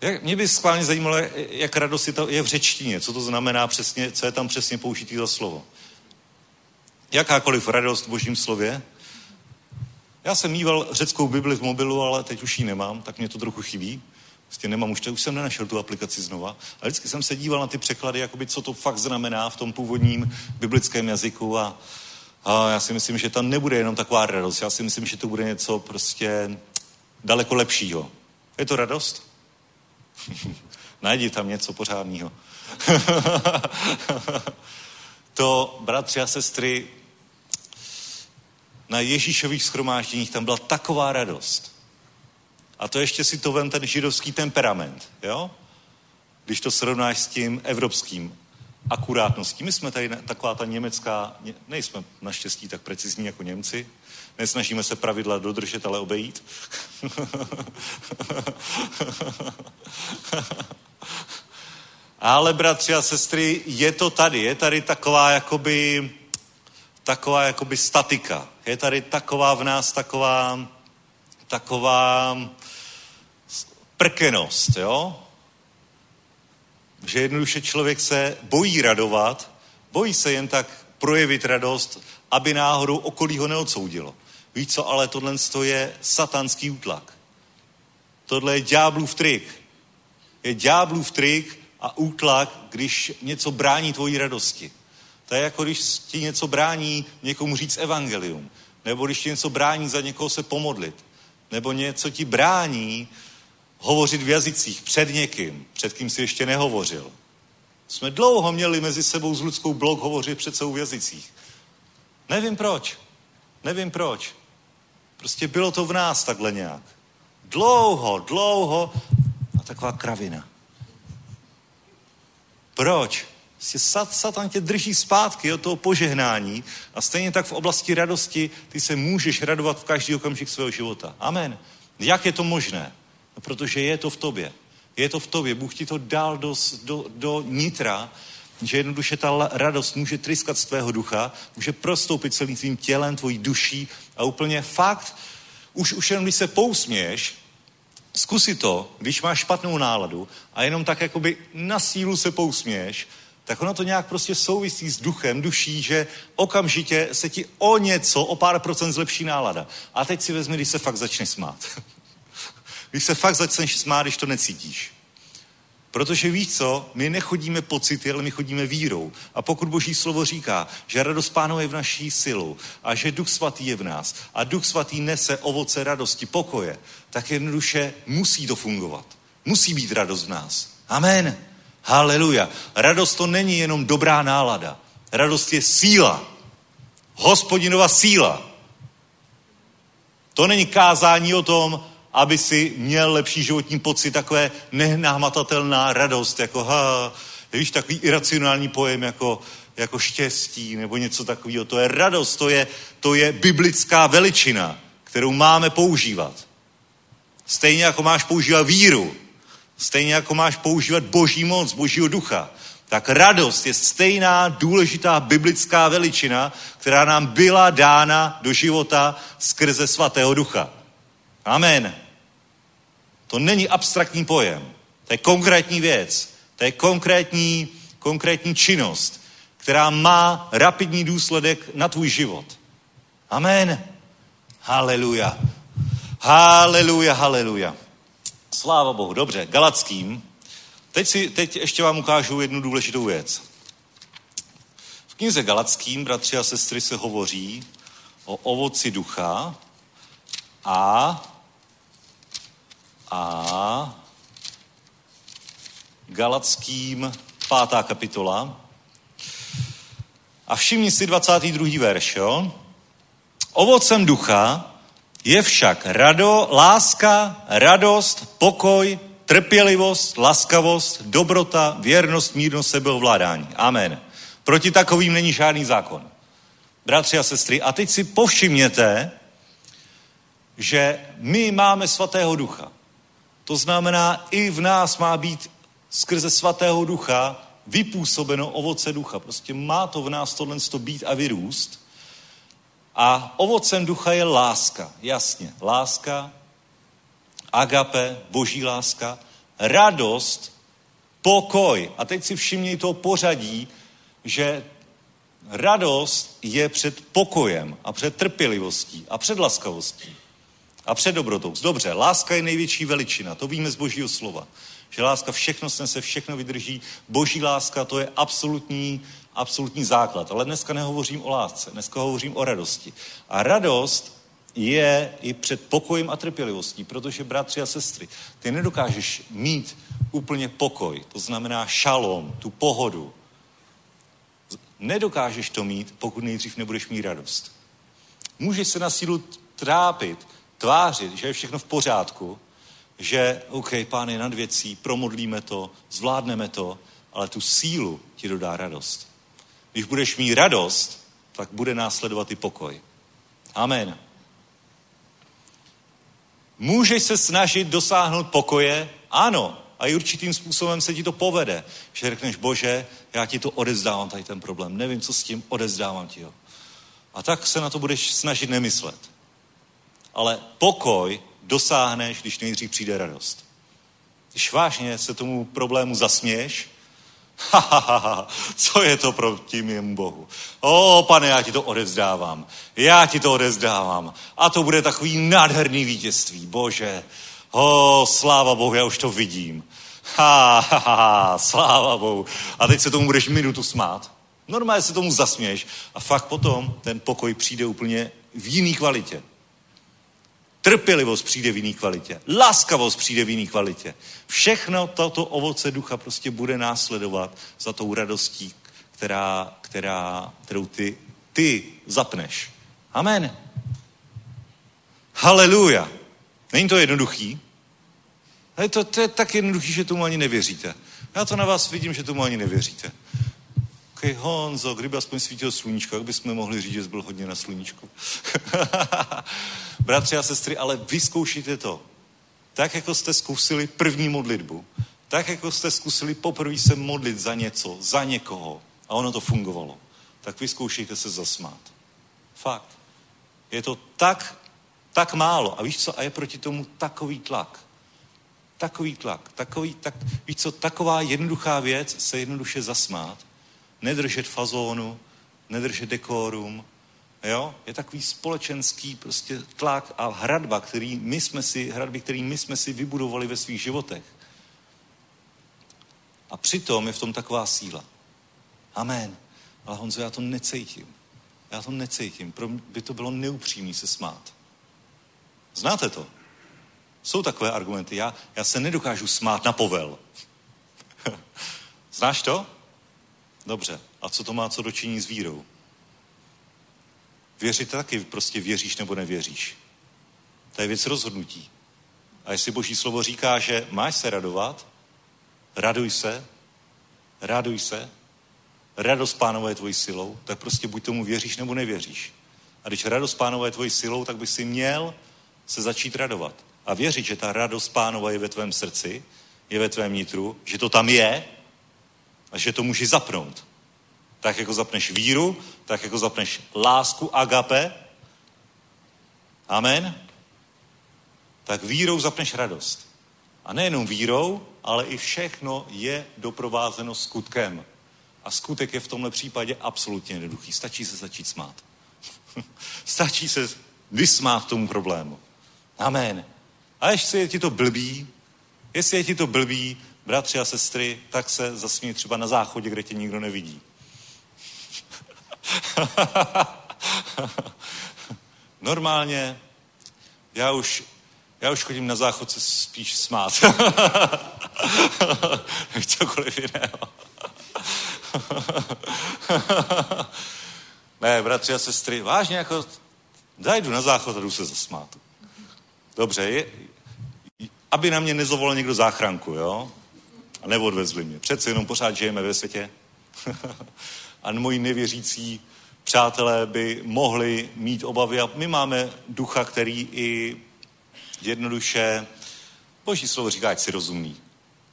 Jak, mě by schválně zajímalo, jak radost je, to, je v řečtině, co to znamená přesně, co je tam přesně použitý za slovo. Jakákoliv radost v božím slově. Já jsem mýval řeckou Bibli v mobilu, ale teď už ji nemám, tak mě to trochu chybí. Vlastně nemám, už, už jsem nenašel tu aplikaci znova. A vždycky jsem se díval na ty překlady, jakoby, co to fakt znamená v tom původním biblickém jazyku a, a já si myslím, že tam nebude jenom taková radost. Já si myslím, že to bude něco prostě daleko lepšího. Je to radost? Najdi tam něco pořádného. to, bratři a sestry, na Ježíšových schromážděních tam byla taková radost. A to ještě si to vem ten židovský temperament, jo? když to srovnáš s tím evropským akurátností. My jsme tady taková ta německá, nejsme naštěstí tak precizní jako Němci, nesnažíme se pravidla dodržet, ale obejít. ale bratři a sestry, je to tady, je tady taková jakoby, taková jakoby statika. Je tady taková v nás taková, taková prkenost, jo? Že jednoduše člověk se bojí radovat, bojí se jen tak projevit radost, aby náhodou okolí ho neodsoudilo. Víš co, ale tohle je satanský útlak. Tohle je ďáblův trik. Je ďáblův trik a útlak, když něco brání tvojí radosti. To je jako když ti něco brání někomu říct evangelium. Nebo když ti něco brání za někoho se pomodlit. Nebo něco ti brání hovořit v jazycích před někým, před kým si ještě nehovořil. Jsme dlouho měli mezi sebou s lidskou blok hovořit před sebou v jazycích. Nevím proč. Nevím proč. Prostě bylo to v nás takhle nějak. Dlouho, dlouho a taková kravina. Proč? Prostě Satan tě drží zpátky od toho požehnání a stejně tak v oblasti radosti ty se můžeš radovat v každý okamžik svého života. Amen. Jak je to možné? Protože je to v tobě. Je to v tobě. Bůh ti to dal do, do, do nitra, že jednoduše ta radost může tryskat z tvého ducha, může prostoupit celým tvým tělem, tvojí duší a úplně fakt, už, už jenom když se pousměješ, zkusi to, když máš špatnou náladu a jenom tak jakoby na sílu se pousměješ, tak ono to nějak prostě souvisí s duchem, duší, že okamžitě se ti o něco, o pár procent zlepší nálada. A teď si vezmi, když se fakt začne smát. když se fakt začneš smát, když to necítíš. Protože víš co, my nechodíme pocity, ale my chodíme vírou. A pokud Boží slovo říká, že radost pánu je v naší silu a že duch svatý je v nás a duch svatý nese ovoce radosti, pokoje, tak jednoduše musí to fungovat. Musí být radost v nás. Amen. Haleluja. Radost to není jenom dobrá nálada. Radost je síla. Hospodinova síla. To není kázání o tom, aby si měl lepší životní pocit, takové nehnámatatelná radost, jako ha, víš, takový iracionální pojem, jako, jako štěstí nebo něco takového. To je radost, to je, to je biblická veličina, kterou máme používat. Stejně jako máš používat víru, stejně jako máš používat boží moc, božího ducha, tak radost je stejná důležitá biblická veličina, která nám byla dána do života skrze svatého ducha. Amen. To není abstraktní pojem. To je konkrétní věc. To je konkrétní, konkrétní činnost, která má rapidní důsledek na tvůj život. Amen. Haleluja. Haleluja, haleluja. Sláva Bohu. Dobře, Galackým. Teď, si, teď ještě vám ukážu jednu důležitou věc. V knize Galackým, bratři a sestry, se hovoří o ovoci ducha a a Galackým pátá kapitola. A všimni si 22. verš, jo? Ovocem ducha je však rado, láska, radost, pokoj, trpělivost, laskavost, dobrota, věrnost, mírnost, sebeovládání. Amen. Proti takovým není žádný zákon. Bratři a sestry, a teď si povšimněte, že my máme svatého ducha. To znamená, i v nás má být skrze svatého ducha vypůsobeno ovoce ducha. Prostě má to v nás tohle být a vyrůst. A ovocem ducha je láska, jasně. Láska, agape, boží láska, radost, pokoj. A teď si všimni to pořadí, že radost je před pokojem a před trpělivostí a před laskavostí a před dobrotou. Dobře, láska je největší veličina, to víme z božího slova. Že láska všechno snese, všechno vydrží. Boží láska to je absolutní, absolutní základ. Ale dneska nehovořím o lásce, dneska hovořím o radosti. A radost je i před pokojem a trpělivostí, protože bratři a sestry, ty nedokážeš mít úplně pokoj, to znamená šalom, tu pohodu. Nedokážeš to mít, pokud nejdřív nebudeš mít radost. Můžeš se na sílu trápit, tvářit, že je všechno v pořádku, že OK, pán je nad věcí, promodlíme to, zvládneme to, ale tu sílu ti dodá radost. Když budeš mít radost, tak bude následovat i pokoj. Amen. Můžeš se snažit dosáhnout pokoje? Ano. A i určitým způsobem se ti to povede. Že řekneš, bože, já ti to odezdávám, tady ten problém. Nevím, co s tím, odezdávám ti ho. A tak se na to budeš snažit nemyslet. Ale pokoj dosáhneš, když nejdřív přijde radost. Když vážně se tomu problému zasměješ, ha, ha, ha, ha, co je to proti mému Bohu? O, pane, já ti to odevzdávám. Já ti to odevzdávám. A to bude takový nádherný vítězství. Bože, o, sláva Bohu, já už to vidím. Ha, ha, ha, ha, sláva Bohu. A teď se tomu budeš minutu smát. Normálně se tomu zasměješ a fakt potom ten pokoj přijde úplně v jiný kvalitě. Trpělivost přijde v jiný kvalitě. Láskavost přijde v jiný kvalitě. Všechno toto ovoce ducha prostě bude následovat za tou radostí, která, která, kterou ty, ty zapneš. Amen. Haleluja. Není to jednoduchý? Ale to, to je tak jednoduchý, že tomu ani nevěříte. Já to na vás vidím, že tomu ani nevěříte. Okay, Honzo, kdyby aspoň svítilo sluníčko, jak bychom mohli říct, že jsi byl hodně na sluníčku. Bratři a sestry, ale vyzkoušíte to. Tak, jako jste zkusili první modlitbu, tak, jako jste zkusili poprvé se modlit za něco, za někoho a ono to fungovalo, tak vyzkoušejte se zasmát. Fakt. Je to tak, tak málo. A víš co? A je proti tomu takový tlak. Takový tlak. Takový, tak, víš co? Taková jednoduchá věc se jednoduše zasmát. Nedržet fazónu, nedržet dekorum, Jo? Je takový společenský prostě tlak a hradba, který my jsme si, hradby, který my jsme si vybudovali ve svých životech. A přitom je v tom taková síla. Amen. Ale Honzo, já to necítím. Já to necítím. Pro by to bylo neupřímný se smát. Znáte to? Jsou takové argumenty. Já, já se nedokážu smát na povel. Znáš to? Dobře. A co to má co dočiní s vírou? Věřit taky prostě věříš nebo nevěříš. To je věc rozhodnutí. A jestli Boží slovo říká, že máš se radovat, raduj se, raduj se, radost pánové je tvojí silou, tak prostě buď tomu věříš nebo nevěříš. A když radost pánové je tvojí silou, tak by si měl se začít radovat. A věřit, že ta radost pánova je ve tvém srdci, je ve tvém nitru, že to tam je a že to můžeš zapnout. Tak jako zapneš víru, tak jako zapneš lásku agape, amen, tak vírou zapneš radost. A nejenom vírou, ale i všechno je doprovázeno skutkem. A skutek je v tomhle případě absolutně jednoduchý. Stačí se začít smát. Stačí se vysmát tomu problému. Amen. A jestli je ti to blbý, jestli je ti to blbý, bratři a sestry, tak se zasmí třeba na záchodě, kde tě nikdo nevidí. Normálně já už, já už chodím na záchod se spíš smát. Cokoliv jiného. ne, bratři a sestry, vážně jako zajdu na záchod a jdu se zasmát. Dobře, je, aby na mě nezovolil někdo záchranku, jo? A neodvezli mě. Přece jenom pořád žijeme ve světě. a moji nevěřící přátelé by mohli mít obavy. A my máme ducha, který i jednoduše, boží slovo říká, ať si rozumný.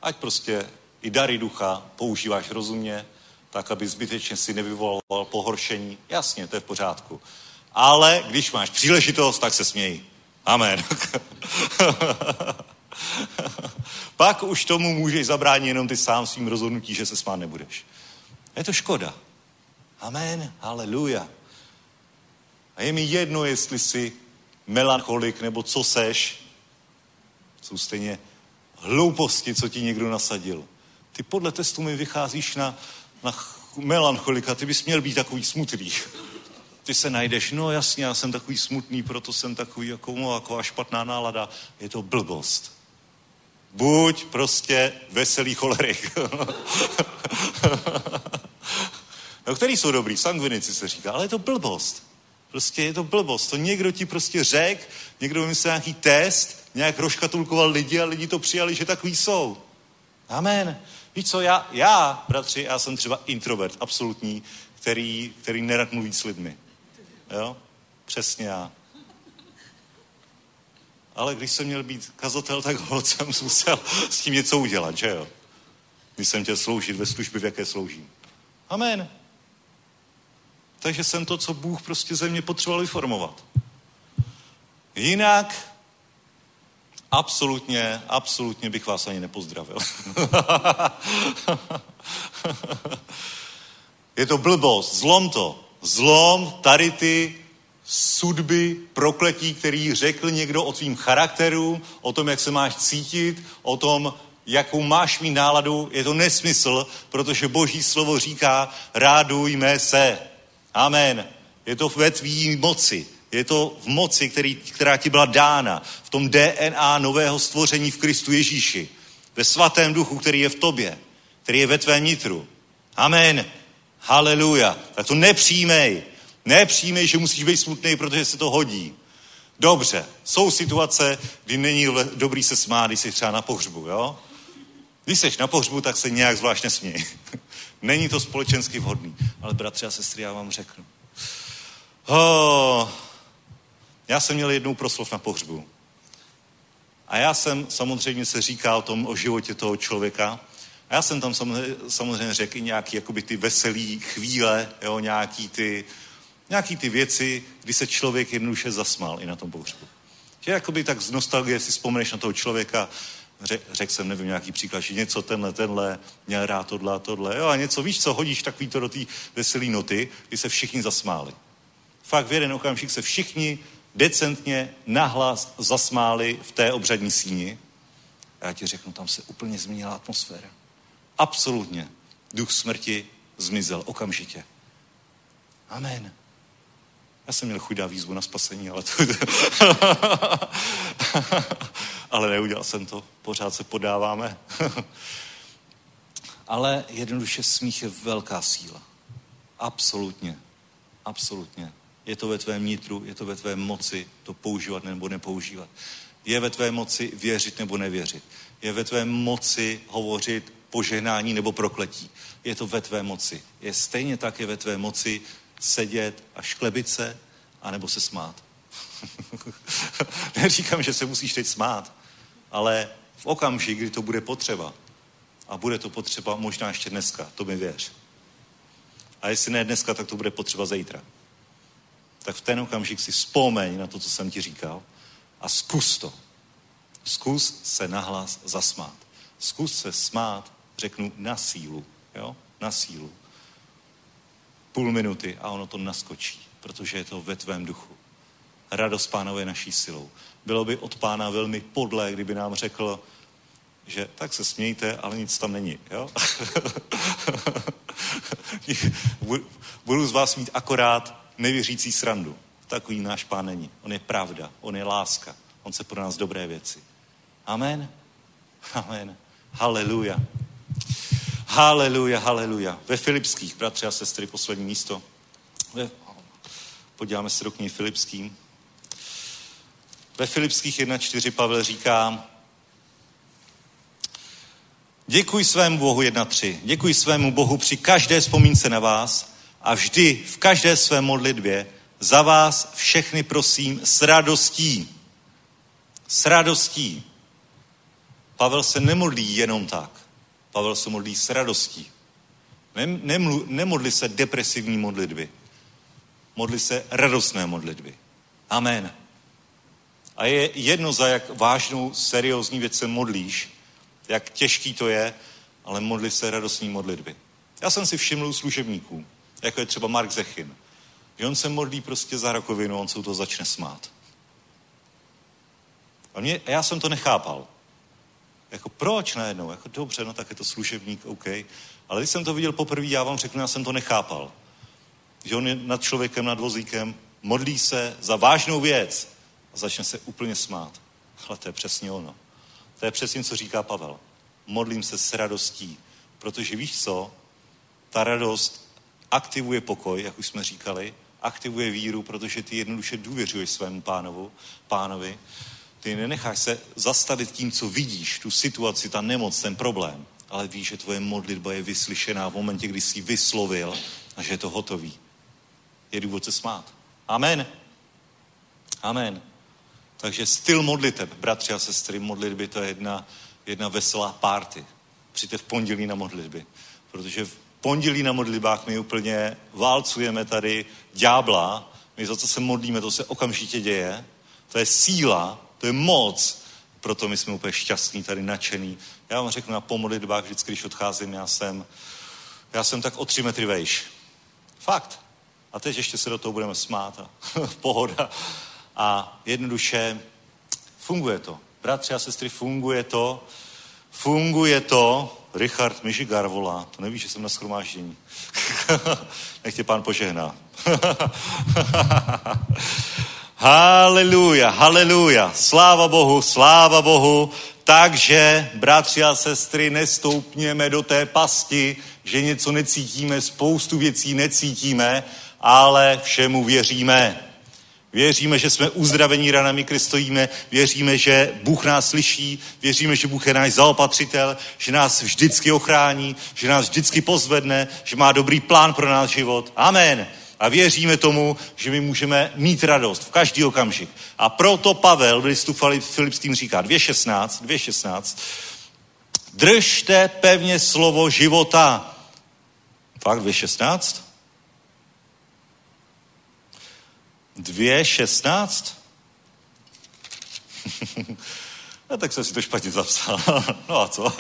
Ať prostě i dary ducha používáš rozumně, tak, aby zbytečně si nevyvolal pohoršení. Jasně, to je v pořádku. Ale když máš příležitost, tak se směj. Amen. Pak už tomu můžeš zabránit jenom ty sám svým rozhodnutí, že se smát nebudeš. Je to škoda. Amen. Haleluja. A je mi jedno, jestli jsi melancholik nebo co seš. Jsou stejně hlouposti, co ti někdo nasadil. Ty podle testu mi vycházíš na, na melancholika, ty bys měl být takový smutný. Ty se najdeš, no jasně, já jsem takový smutný, proto jsem takový jako, no, taková špatná nálada. Je to blbost. Buď prostě veselý cholerik. no, který jsou dobrý, sangvinici se říká, ale je to blbost. Prostě je to blbost. To někdo ti prostě řek, někdo vymyslel nějaký test, nějak roškatulkoval lidi a lidi to přijali, že takový jsou. Amen. Víš co, já, já, bratři, já jsem třeba introvert, absolutní, který, který nerad mluví s lidmi. Jo? Přesně já. Ale když jsem měl být kazatel, tak hod jsem musel s tím něco udělat, že jo? Když jsem chtěl sloužit ve službě, v jaké sloužím. Amen. Takže jsem to, co Bůh prostě ze mě potřeboval vyformovat. Jinak absolutně, absolutně bych vás ani nepozdravil. Je to blbost, zlom to. Zlom tady ty sudby, prokletí, který řekl někdo o tvým charakteru, o tom, jak se máš cítit, o tom, jakou máš mít náladu, je to nesmysl, protože Boží slovo říká, rádujme se. Amen. Je to ve tvý moci. Je to v moci, který, která ti byla dána. V tom DNA nového stvoření v Kristu Ježíši. Ve svatém duchu, který je v tobě. Který je ve tvém nitru. Amen. Haleluja. Tak to nepřijmej. Nepřijmej, že musíš být smutný, protože se to hodí. Dobře, jsou situace, kdy není dobrý se smát, když jsi třeba na pohřbu, jo? Když jsi na pohřbu, tak se nějak zvlášť nesměj. není to společensky vhodný. Ale bratři a sestry, já vám řeknu. Oh, já jsem měl jednou proslov na pohřbu. A já jsem samozřejmě se říká o tom, o životě toho člověka. A já jsem tam samozřejmě, řekl i nějaký jakoby ty veselý chvíle, jo, nějaký ty, nějaký ty věci, kdy se člověk jednoduše zasmál i na tom pohřbu. Že jakoby tak z nostalgie si vzpomeneš na toho člověka, řekl řek jsem, nevím, nějaký příklad, že něco tenhle, tenhle, měl rád tohle tohle, jo, a něco, víš co, hodíš takový to do té veselé noty, kdy se všichni zasmáli. Fakt v jeden okamžik se všichni decentně nahlas zasmáli v té obřadní síni. A já ti řeknu, tam se úplně změnila atmosféra. Absolutně. Duch smrti zmizel okamžitě. Amen. Já jsem měl chudá výzvu na spasení, ale to... ale neudělal jsem to. Pořád se podáváme. ale jednoduše smích je velká síla. Absolutně. Absolutně. Je to ve tvém nitru, je to ve tvé moci to používat nebo nepoužívat. Je ve tvé moci věřit nebo nevěřit. Je ve tvé moci hovořit požehnání nebo prokletí. Je to ve tvé moci. Je stejně tak je ve tvé moci sedět a šklebit se, anebo se smát. Neříkám, že se musíš teď smát, ale v okamžik, kdy to bude potřeba, a bude to potřeba možná ještě dneska, to mi věř. A jestli ne dneska, tak to bude potřeba zítra tak v ten okamžik si vzpomeň na to, co jsem ti říkal a zkus to. Zkus se nahlas zasmát. Zkus se smát, řeknu, na sílu. Jo? Na sílu. Půl minuty a ono to naskočí, protože je to ve tvém duchu. Radost pánové naší silou. Bylo by od pána velmi podlé, kdyby nám řekl, že tak se smějte, ale nic tam není. Jo? Budu z vás mít akorát nevěřící srandu. Takový náš pán není. On je pravda, on je láska. On se pro nás dobré věci. Amen. Amen. Haleluja. Haleluja, haleluja. Ve Filipských, bratři a sestry, poslední místo. Podíváme se do knihy Filipským. Ve Filipských 1.4 Pavel říká, děkuji svému Bohu 1.3, děkuji svému Bohu při každé vzpomínce na vás, a vždy v každé své modlitbě za vás všechny prosím s radostí. S radostí. Pavel se nemodlí jenom tak. Pavel se modlí s radostí. Nemlu, nemodlí se depresivní modlitby. Modlí se radostné modlitby. Amen. A je jedno, za jak vážnou, seriózní věc se modlíš, jak těžký to je, ale modli se radostní modlitby. Já jsem si všiml služebníků, jako je třeba Mark Zechin. Že on se modlí prostě za rakovinu, on se to začne smát. A, mě, a já jsem to nechápal. Jako proč najednou? Jako dobře, no tak je to služebník, OK. Ale když jsem to viděl poprvé, já vám řeknu, já jsem to nechápal. Že on je nad člověkem, nad vozíkem, modlí se za vážnou věc a začne se úplně smát. Ale to je přesně ono. To je přesně, co říká Pavel. Modlím se s radostí, protože víš co? Ta radost aktivuje pokoj, jak už jsme říkali, aktivuje víru, protože ty jednoduše důvěřuješ svému pánovu, pánovi. Ty nenecháš se zastavit tím, co vidíš, tu situaci, ta nemoc, ten problém, ale víš, že tvoje modlitba je vyslyšená v momentě, kdy jsi vyslovil a že je to hotový. Je důvod se smát. Amen. Amen. Takže styl modliteb, bratři a sestry, modlitby to je jedna, jedna veselá party. Přijďte v pondělí na modlitby. Protože v pondělí na modlitbách my úplně válcujeme tady ďábla, my za co se modlíme, to se okamžitě děje. To je síla, to je moc, proto my jsme úplně šťastní, tady nadšený. Já vám řeknu na pomodlitbách vždycky, když odcházím, já jsem, já jsem tak o tři metry vejš. Fakt. A teď ještě se do toho budeme smát a pohoda. A jednoduše funguje to. Bratři a sestry, funguje to. Funguje to. Richard Mižigar volá. To nevíš, že jsem na schromáždění. Nech tě pán požehná. haleluja, haleluja. Sláva Bohu, sláva Bohu. Takže, bratři a sestry, nestoupněme do té pasti, že něco necítíme, spoustu věcí necítíme, ale všemu věříme. Věříme, že jsme uzdravení ranami Kristovými, věříme, že Bůh nás slyší, věříme, že Bůh je náš zaopatřitel, že nás vždycky ochrání, že nás vždycky pozvedne, že má dobrý plán pro náš život. Amen. A věříme tomu, že my můžeme mít radost v každý okamžik. A proto Pavel v listu Filipským říká 2.16, 2.16, držte pevně slovo života. Fakt 2.16? 2.16? No tak jsem si to špatně zapsal. No a co?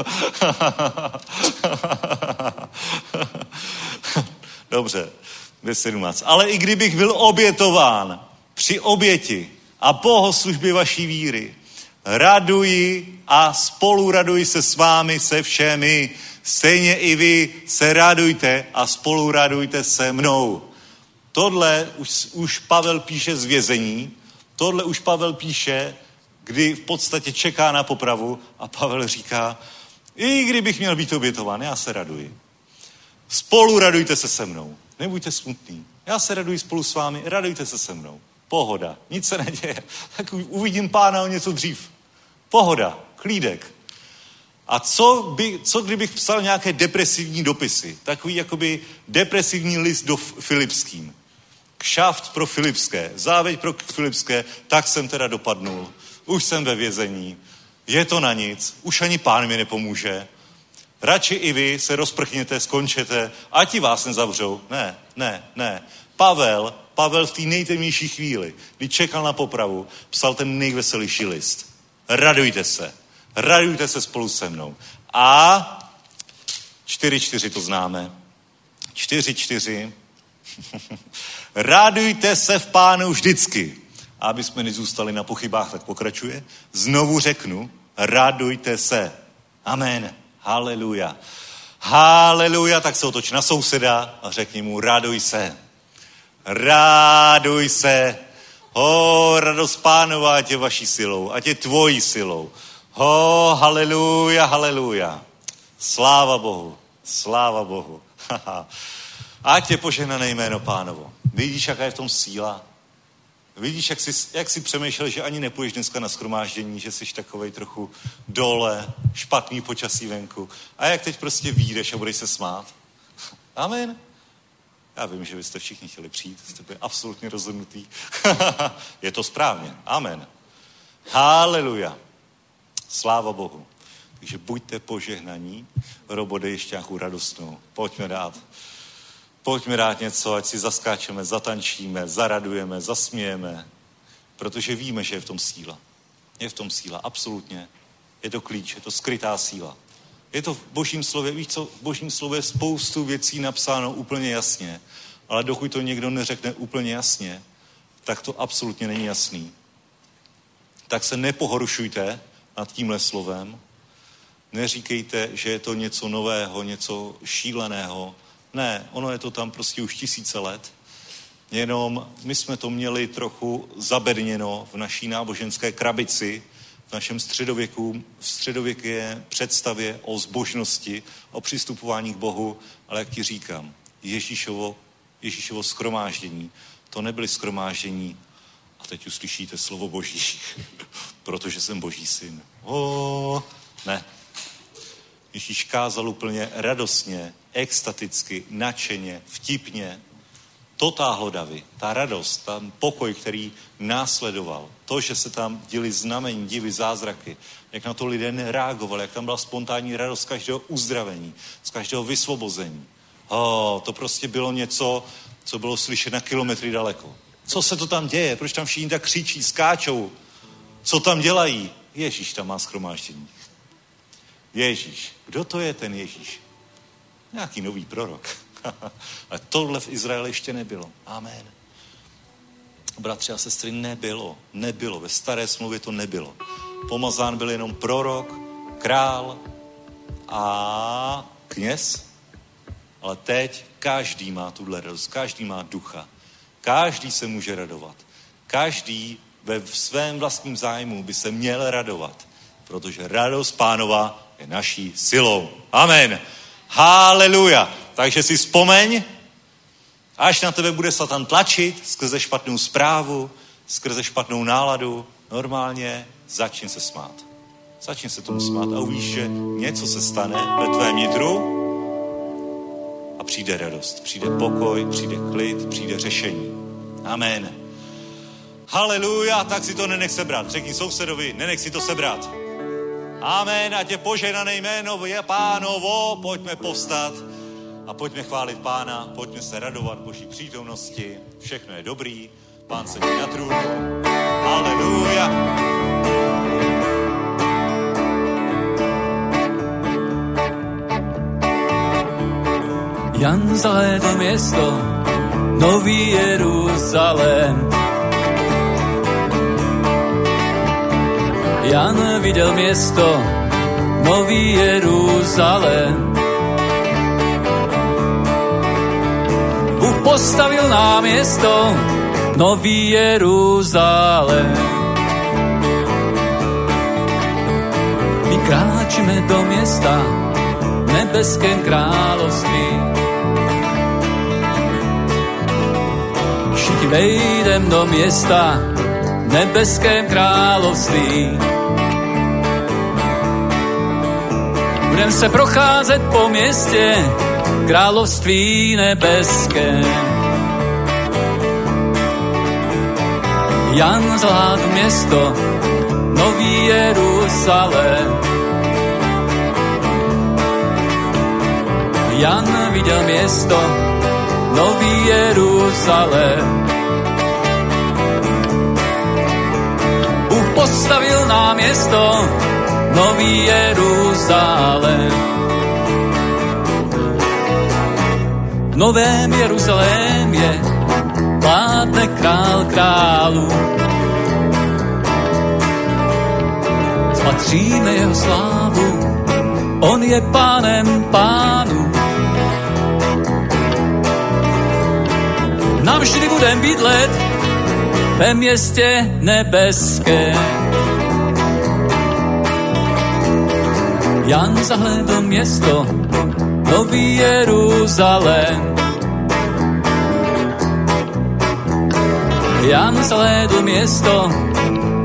Dobře, 2.17. Ale i kdybych byl obětován při oběti a bohoslužbě vaší víry, raduji a spolu raduji se s vámi, se všemi. Stejně i vy se radujte a spolu radujte se mnou. Tohle už, už Pavel píše z vězení, tohle už Pavel píše, kdy v podstatě čeká na popravu a Pavel říká, i kdybych měl být obětován, já se raduji. Spolu radujte se se mnou. Nebuďte smutný. Já se raduji spolu s vámi, radujte se se mnou. Pohoda, nic se neděje. Tak uvidím pána o něco dřív. Pohoda, klídek. A co, by, co kdybych psal nějaké depresivní dopisy? Takový jakoby depresivní list do Filipským. Kšaft pro Filipské, záveď pro Filipské, tak jsem teda dopadnul. Už jsem ve vězení, je to na nic, už ani pán mi nepomůže. Radši i vy se rozprchněte, skončete, a ti vás nezavřou. Ne, ne, ne. Pavel, Pavel v té nejtemnější chvíli, kdy čekal na popravu, psal ten nejveselější list. Radujte se. Radujte se spolu se mnou. A čtyři čtyři to známe. čtyři čtyři. Radujte se v pánu vždycky. Aby jsme nezůstali na pochybách, tak pokračuje. Znovu řeknu, radujte se. Amen. Haleluja. Haleluja, tak se otoč na souseda a řekni mu, raduj se. Ráduj se. Ho, radost pánova, ať je vaší silou, ať je tvojí silou. Ho, haleluja, haleluja. Sláva Bohu, sláva Bohu. ať je požehnané jméno pánovo. Vidíš, jaká je v tom síla? Vidíš, jak jsi, jak jsi přemýšlel, že ani nepůjdeš dneska na schromáždění, že jsi takovej trochu dole, špatný počasí venku. A jak teď prostě vyjdeš a budeš se smát? Amen. Já vím, že byste všichni chtěli přijít, jste byli absolutně rozhodnutý. je to správně. Amen. Haleluja. Sláva Bohu. Takže buďte požehnaní. Robo, dej ještě nějakou radostnou. Pojďme dát pojďme dát něco, ať si zaskáčeme, zatančíme, zaradujeme, zasmějeme, protože víme, že je v tom síla. Je v tom síla, absolutně. Je to klíč, je to skrytá síla. Je to v božím slově, víš co, v božím slově spoustu věcí napsáno úplně jasně, ale dokud to někdo neřekne úplně jasně, tak to absolutně není jasný. Tak se nepohorušujte nad tímhle slovem, neříkejte, že je to něco nového, něco šíleného, ne, ono je to tam prostě už tisíce let. Jenom my jsme to měli trochu zabedněno v naší náboženské krabici, v našem středověku, v středověké představě o zbožnosti, o přistupování k Bohu, ale jak ti říkám, Ježíšovo, Ježíšovo skromáždění, to nebyly skromáždění a A teď uslyšíte slovo Boží, protože jsem Boží syn. O, ne. Ježíš kázal úplně radostně, extaticky, nadšeně, vtipně. To táhlo davy, ta radost, ten pokoj, který následoval. To, že se tam děli znamení, divy, zázraky. Jak na to lidé reagovali, jak tam byla spontánní radost z každého uzdravení, z každého vysvobození. Oh, to prostě bylo něco, co bylo slyšet na kilometry daleko. Co se to tam děje? Proč tam všichni tak křičí, skáčou? Co tam dělají? Ježíš tam má schromáždění. Ježíš. Kdo to je ten Ježíš? Nějaký nový prorok. Ale tohle v Izraeli ještě nebylo. Amen. Bratři a sestry, nebylo. Nebylo. Ve staré smlouvě to nebylo. Pomazán byl jenom prorok, král a kněz. Ale teď každý má tuhle radost, každý má ducha. Každý se může radovat. Každý ve svém vlastním zájmu by se měl radovat, protože radost pánova je naší silou. Amen. Haleluja. Takže si vzpomeň, až na tebe bude Satan tlačit skrze špatnou zprávu, skrze špatnou náladu, normálně začni se smát. Začni se tomu smát a uvidíš, že něco se stane ve tvém nitru a přijde radost, přijde pokoj, přijde klid, přijde řešení. Amen. Haleluja, tak si to nenech sebrat. Řekni sousedovi, nenech si to sebrat. Amen, ať je poženané jméno je pánovo, pojďme povstat a pojďme chválit pána, pojďme se radovat Boží přítomnosti. Všechno je dobrý, pán sedí na trůnu. Haleluja. Jan zahlédl město, Nový Jeruzalém. Jan viděl město, Nový Jeruzalém. Bůh postavil nám město, Nový Jeruzalém. My kráčíme do města, nebeském království. Všichni vejdem do města, nebeském království. Budem se procházet po městě, království nebeské. Jan zlát město, Nový Jeruzalém. Jan viděl město, Nový Jeruzalém. Bůh postavil nám město, Nový Jeruzalém. V Novém Jeruzalémě vládne král králu. Spatříme jeho slávu, on je pánem pánu. Navždy budem bydlet ve městě nebeském. Jan zahledl město, Nový Jeruzalém. Jan zahledl město,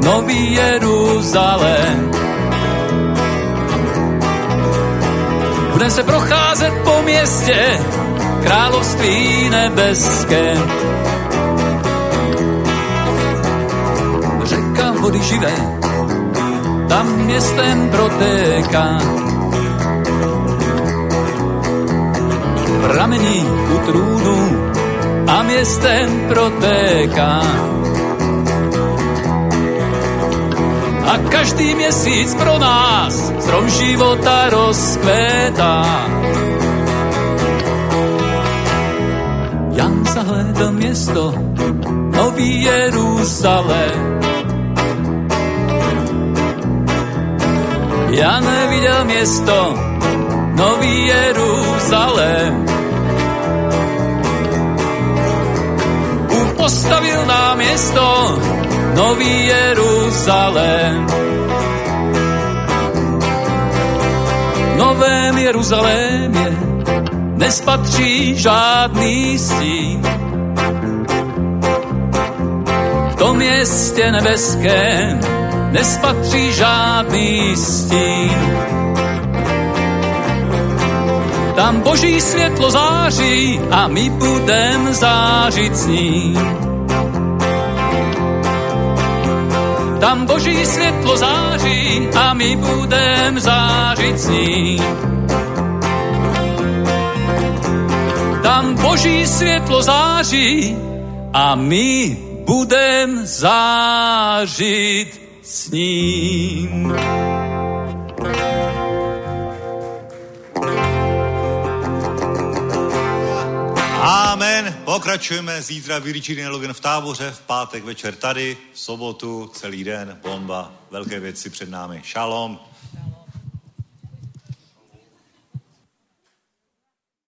Nový Jeruzalém. Budem se procházet po městě, království nebeské. Řeka vody živé, tam městem protéká. Pramení u trůnu a městem protéká. A každý měsíc pro nás strom života rozkvétá. Jan zahledl město, Nový Jeruzalém. Jan viděl město, Nový Jeruzalém. Bůh postavil nám město, Nový Jeruzalém. Novém Jeruzalémě nespatří žádný stín. V tom městě nebeském nespatří žádný stín. Tam boží světlo září a my budem zářit s ním. Tam boží světlo září a my budem zářit s ním. Tam boží světlo září a my budem zářit ním. Amen. Pokračujeme zítra v Logan v táboře, v pátek večer tady, v sobotu celý den, bomba, velké věci před námi. Šalom.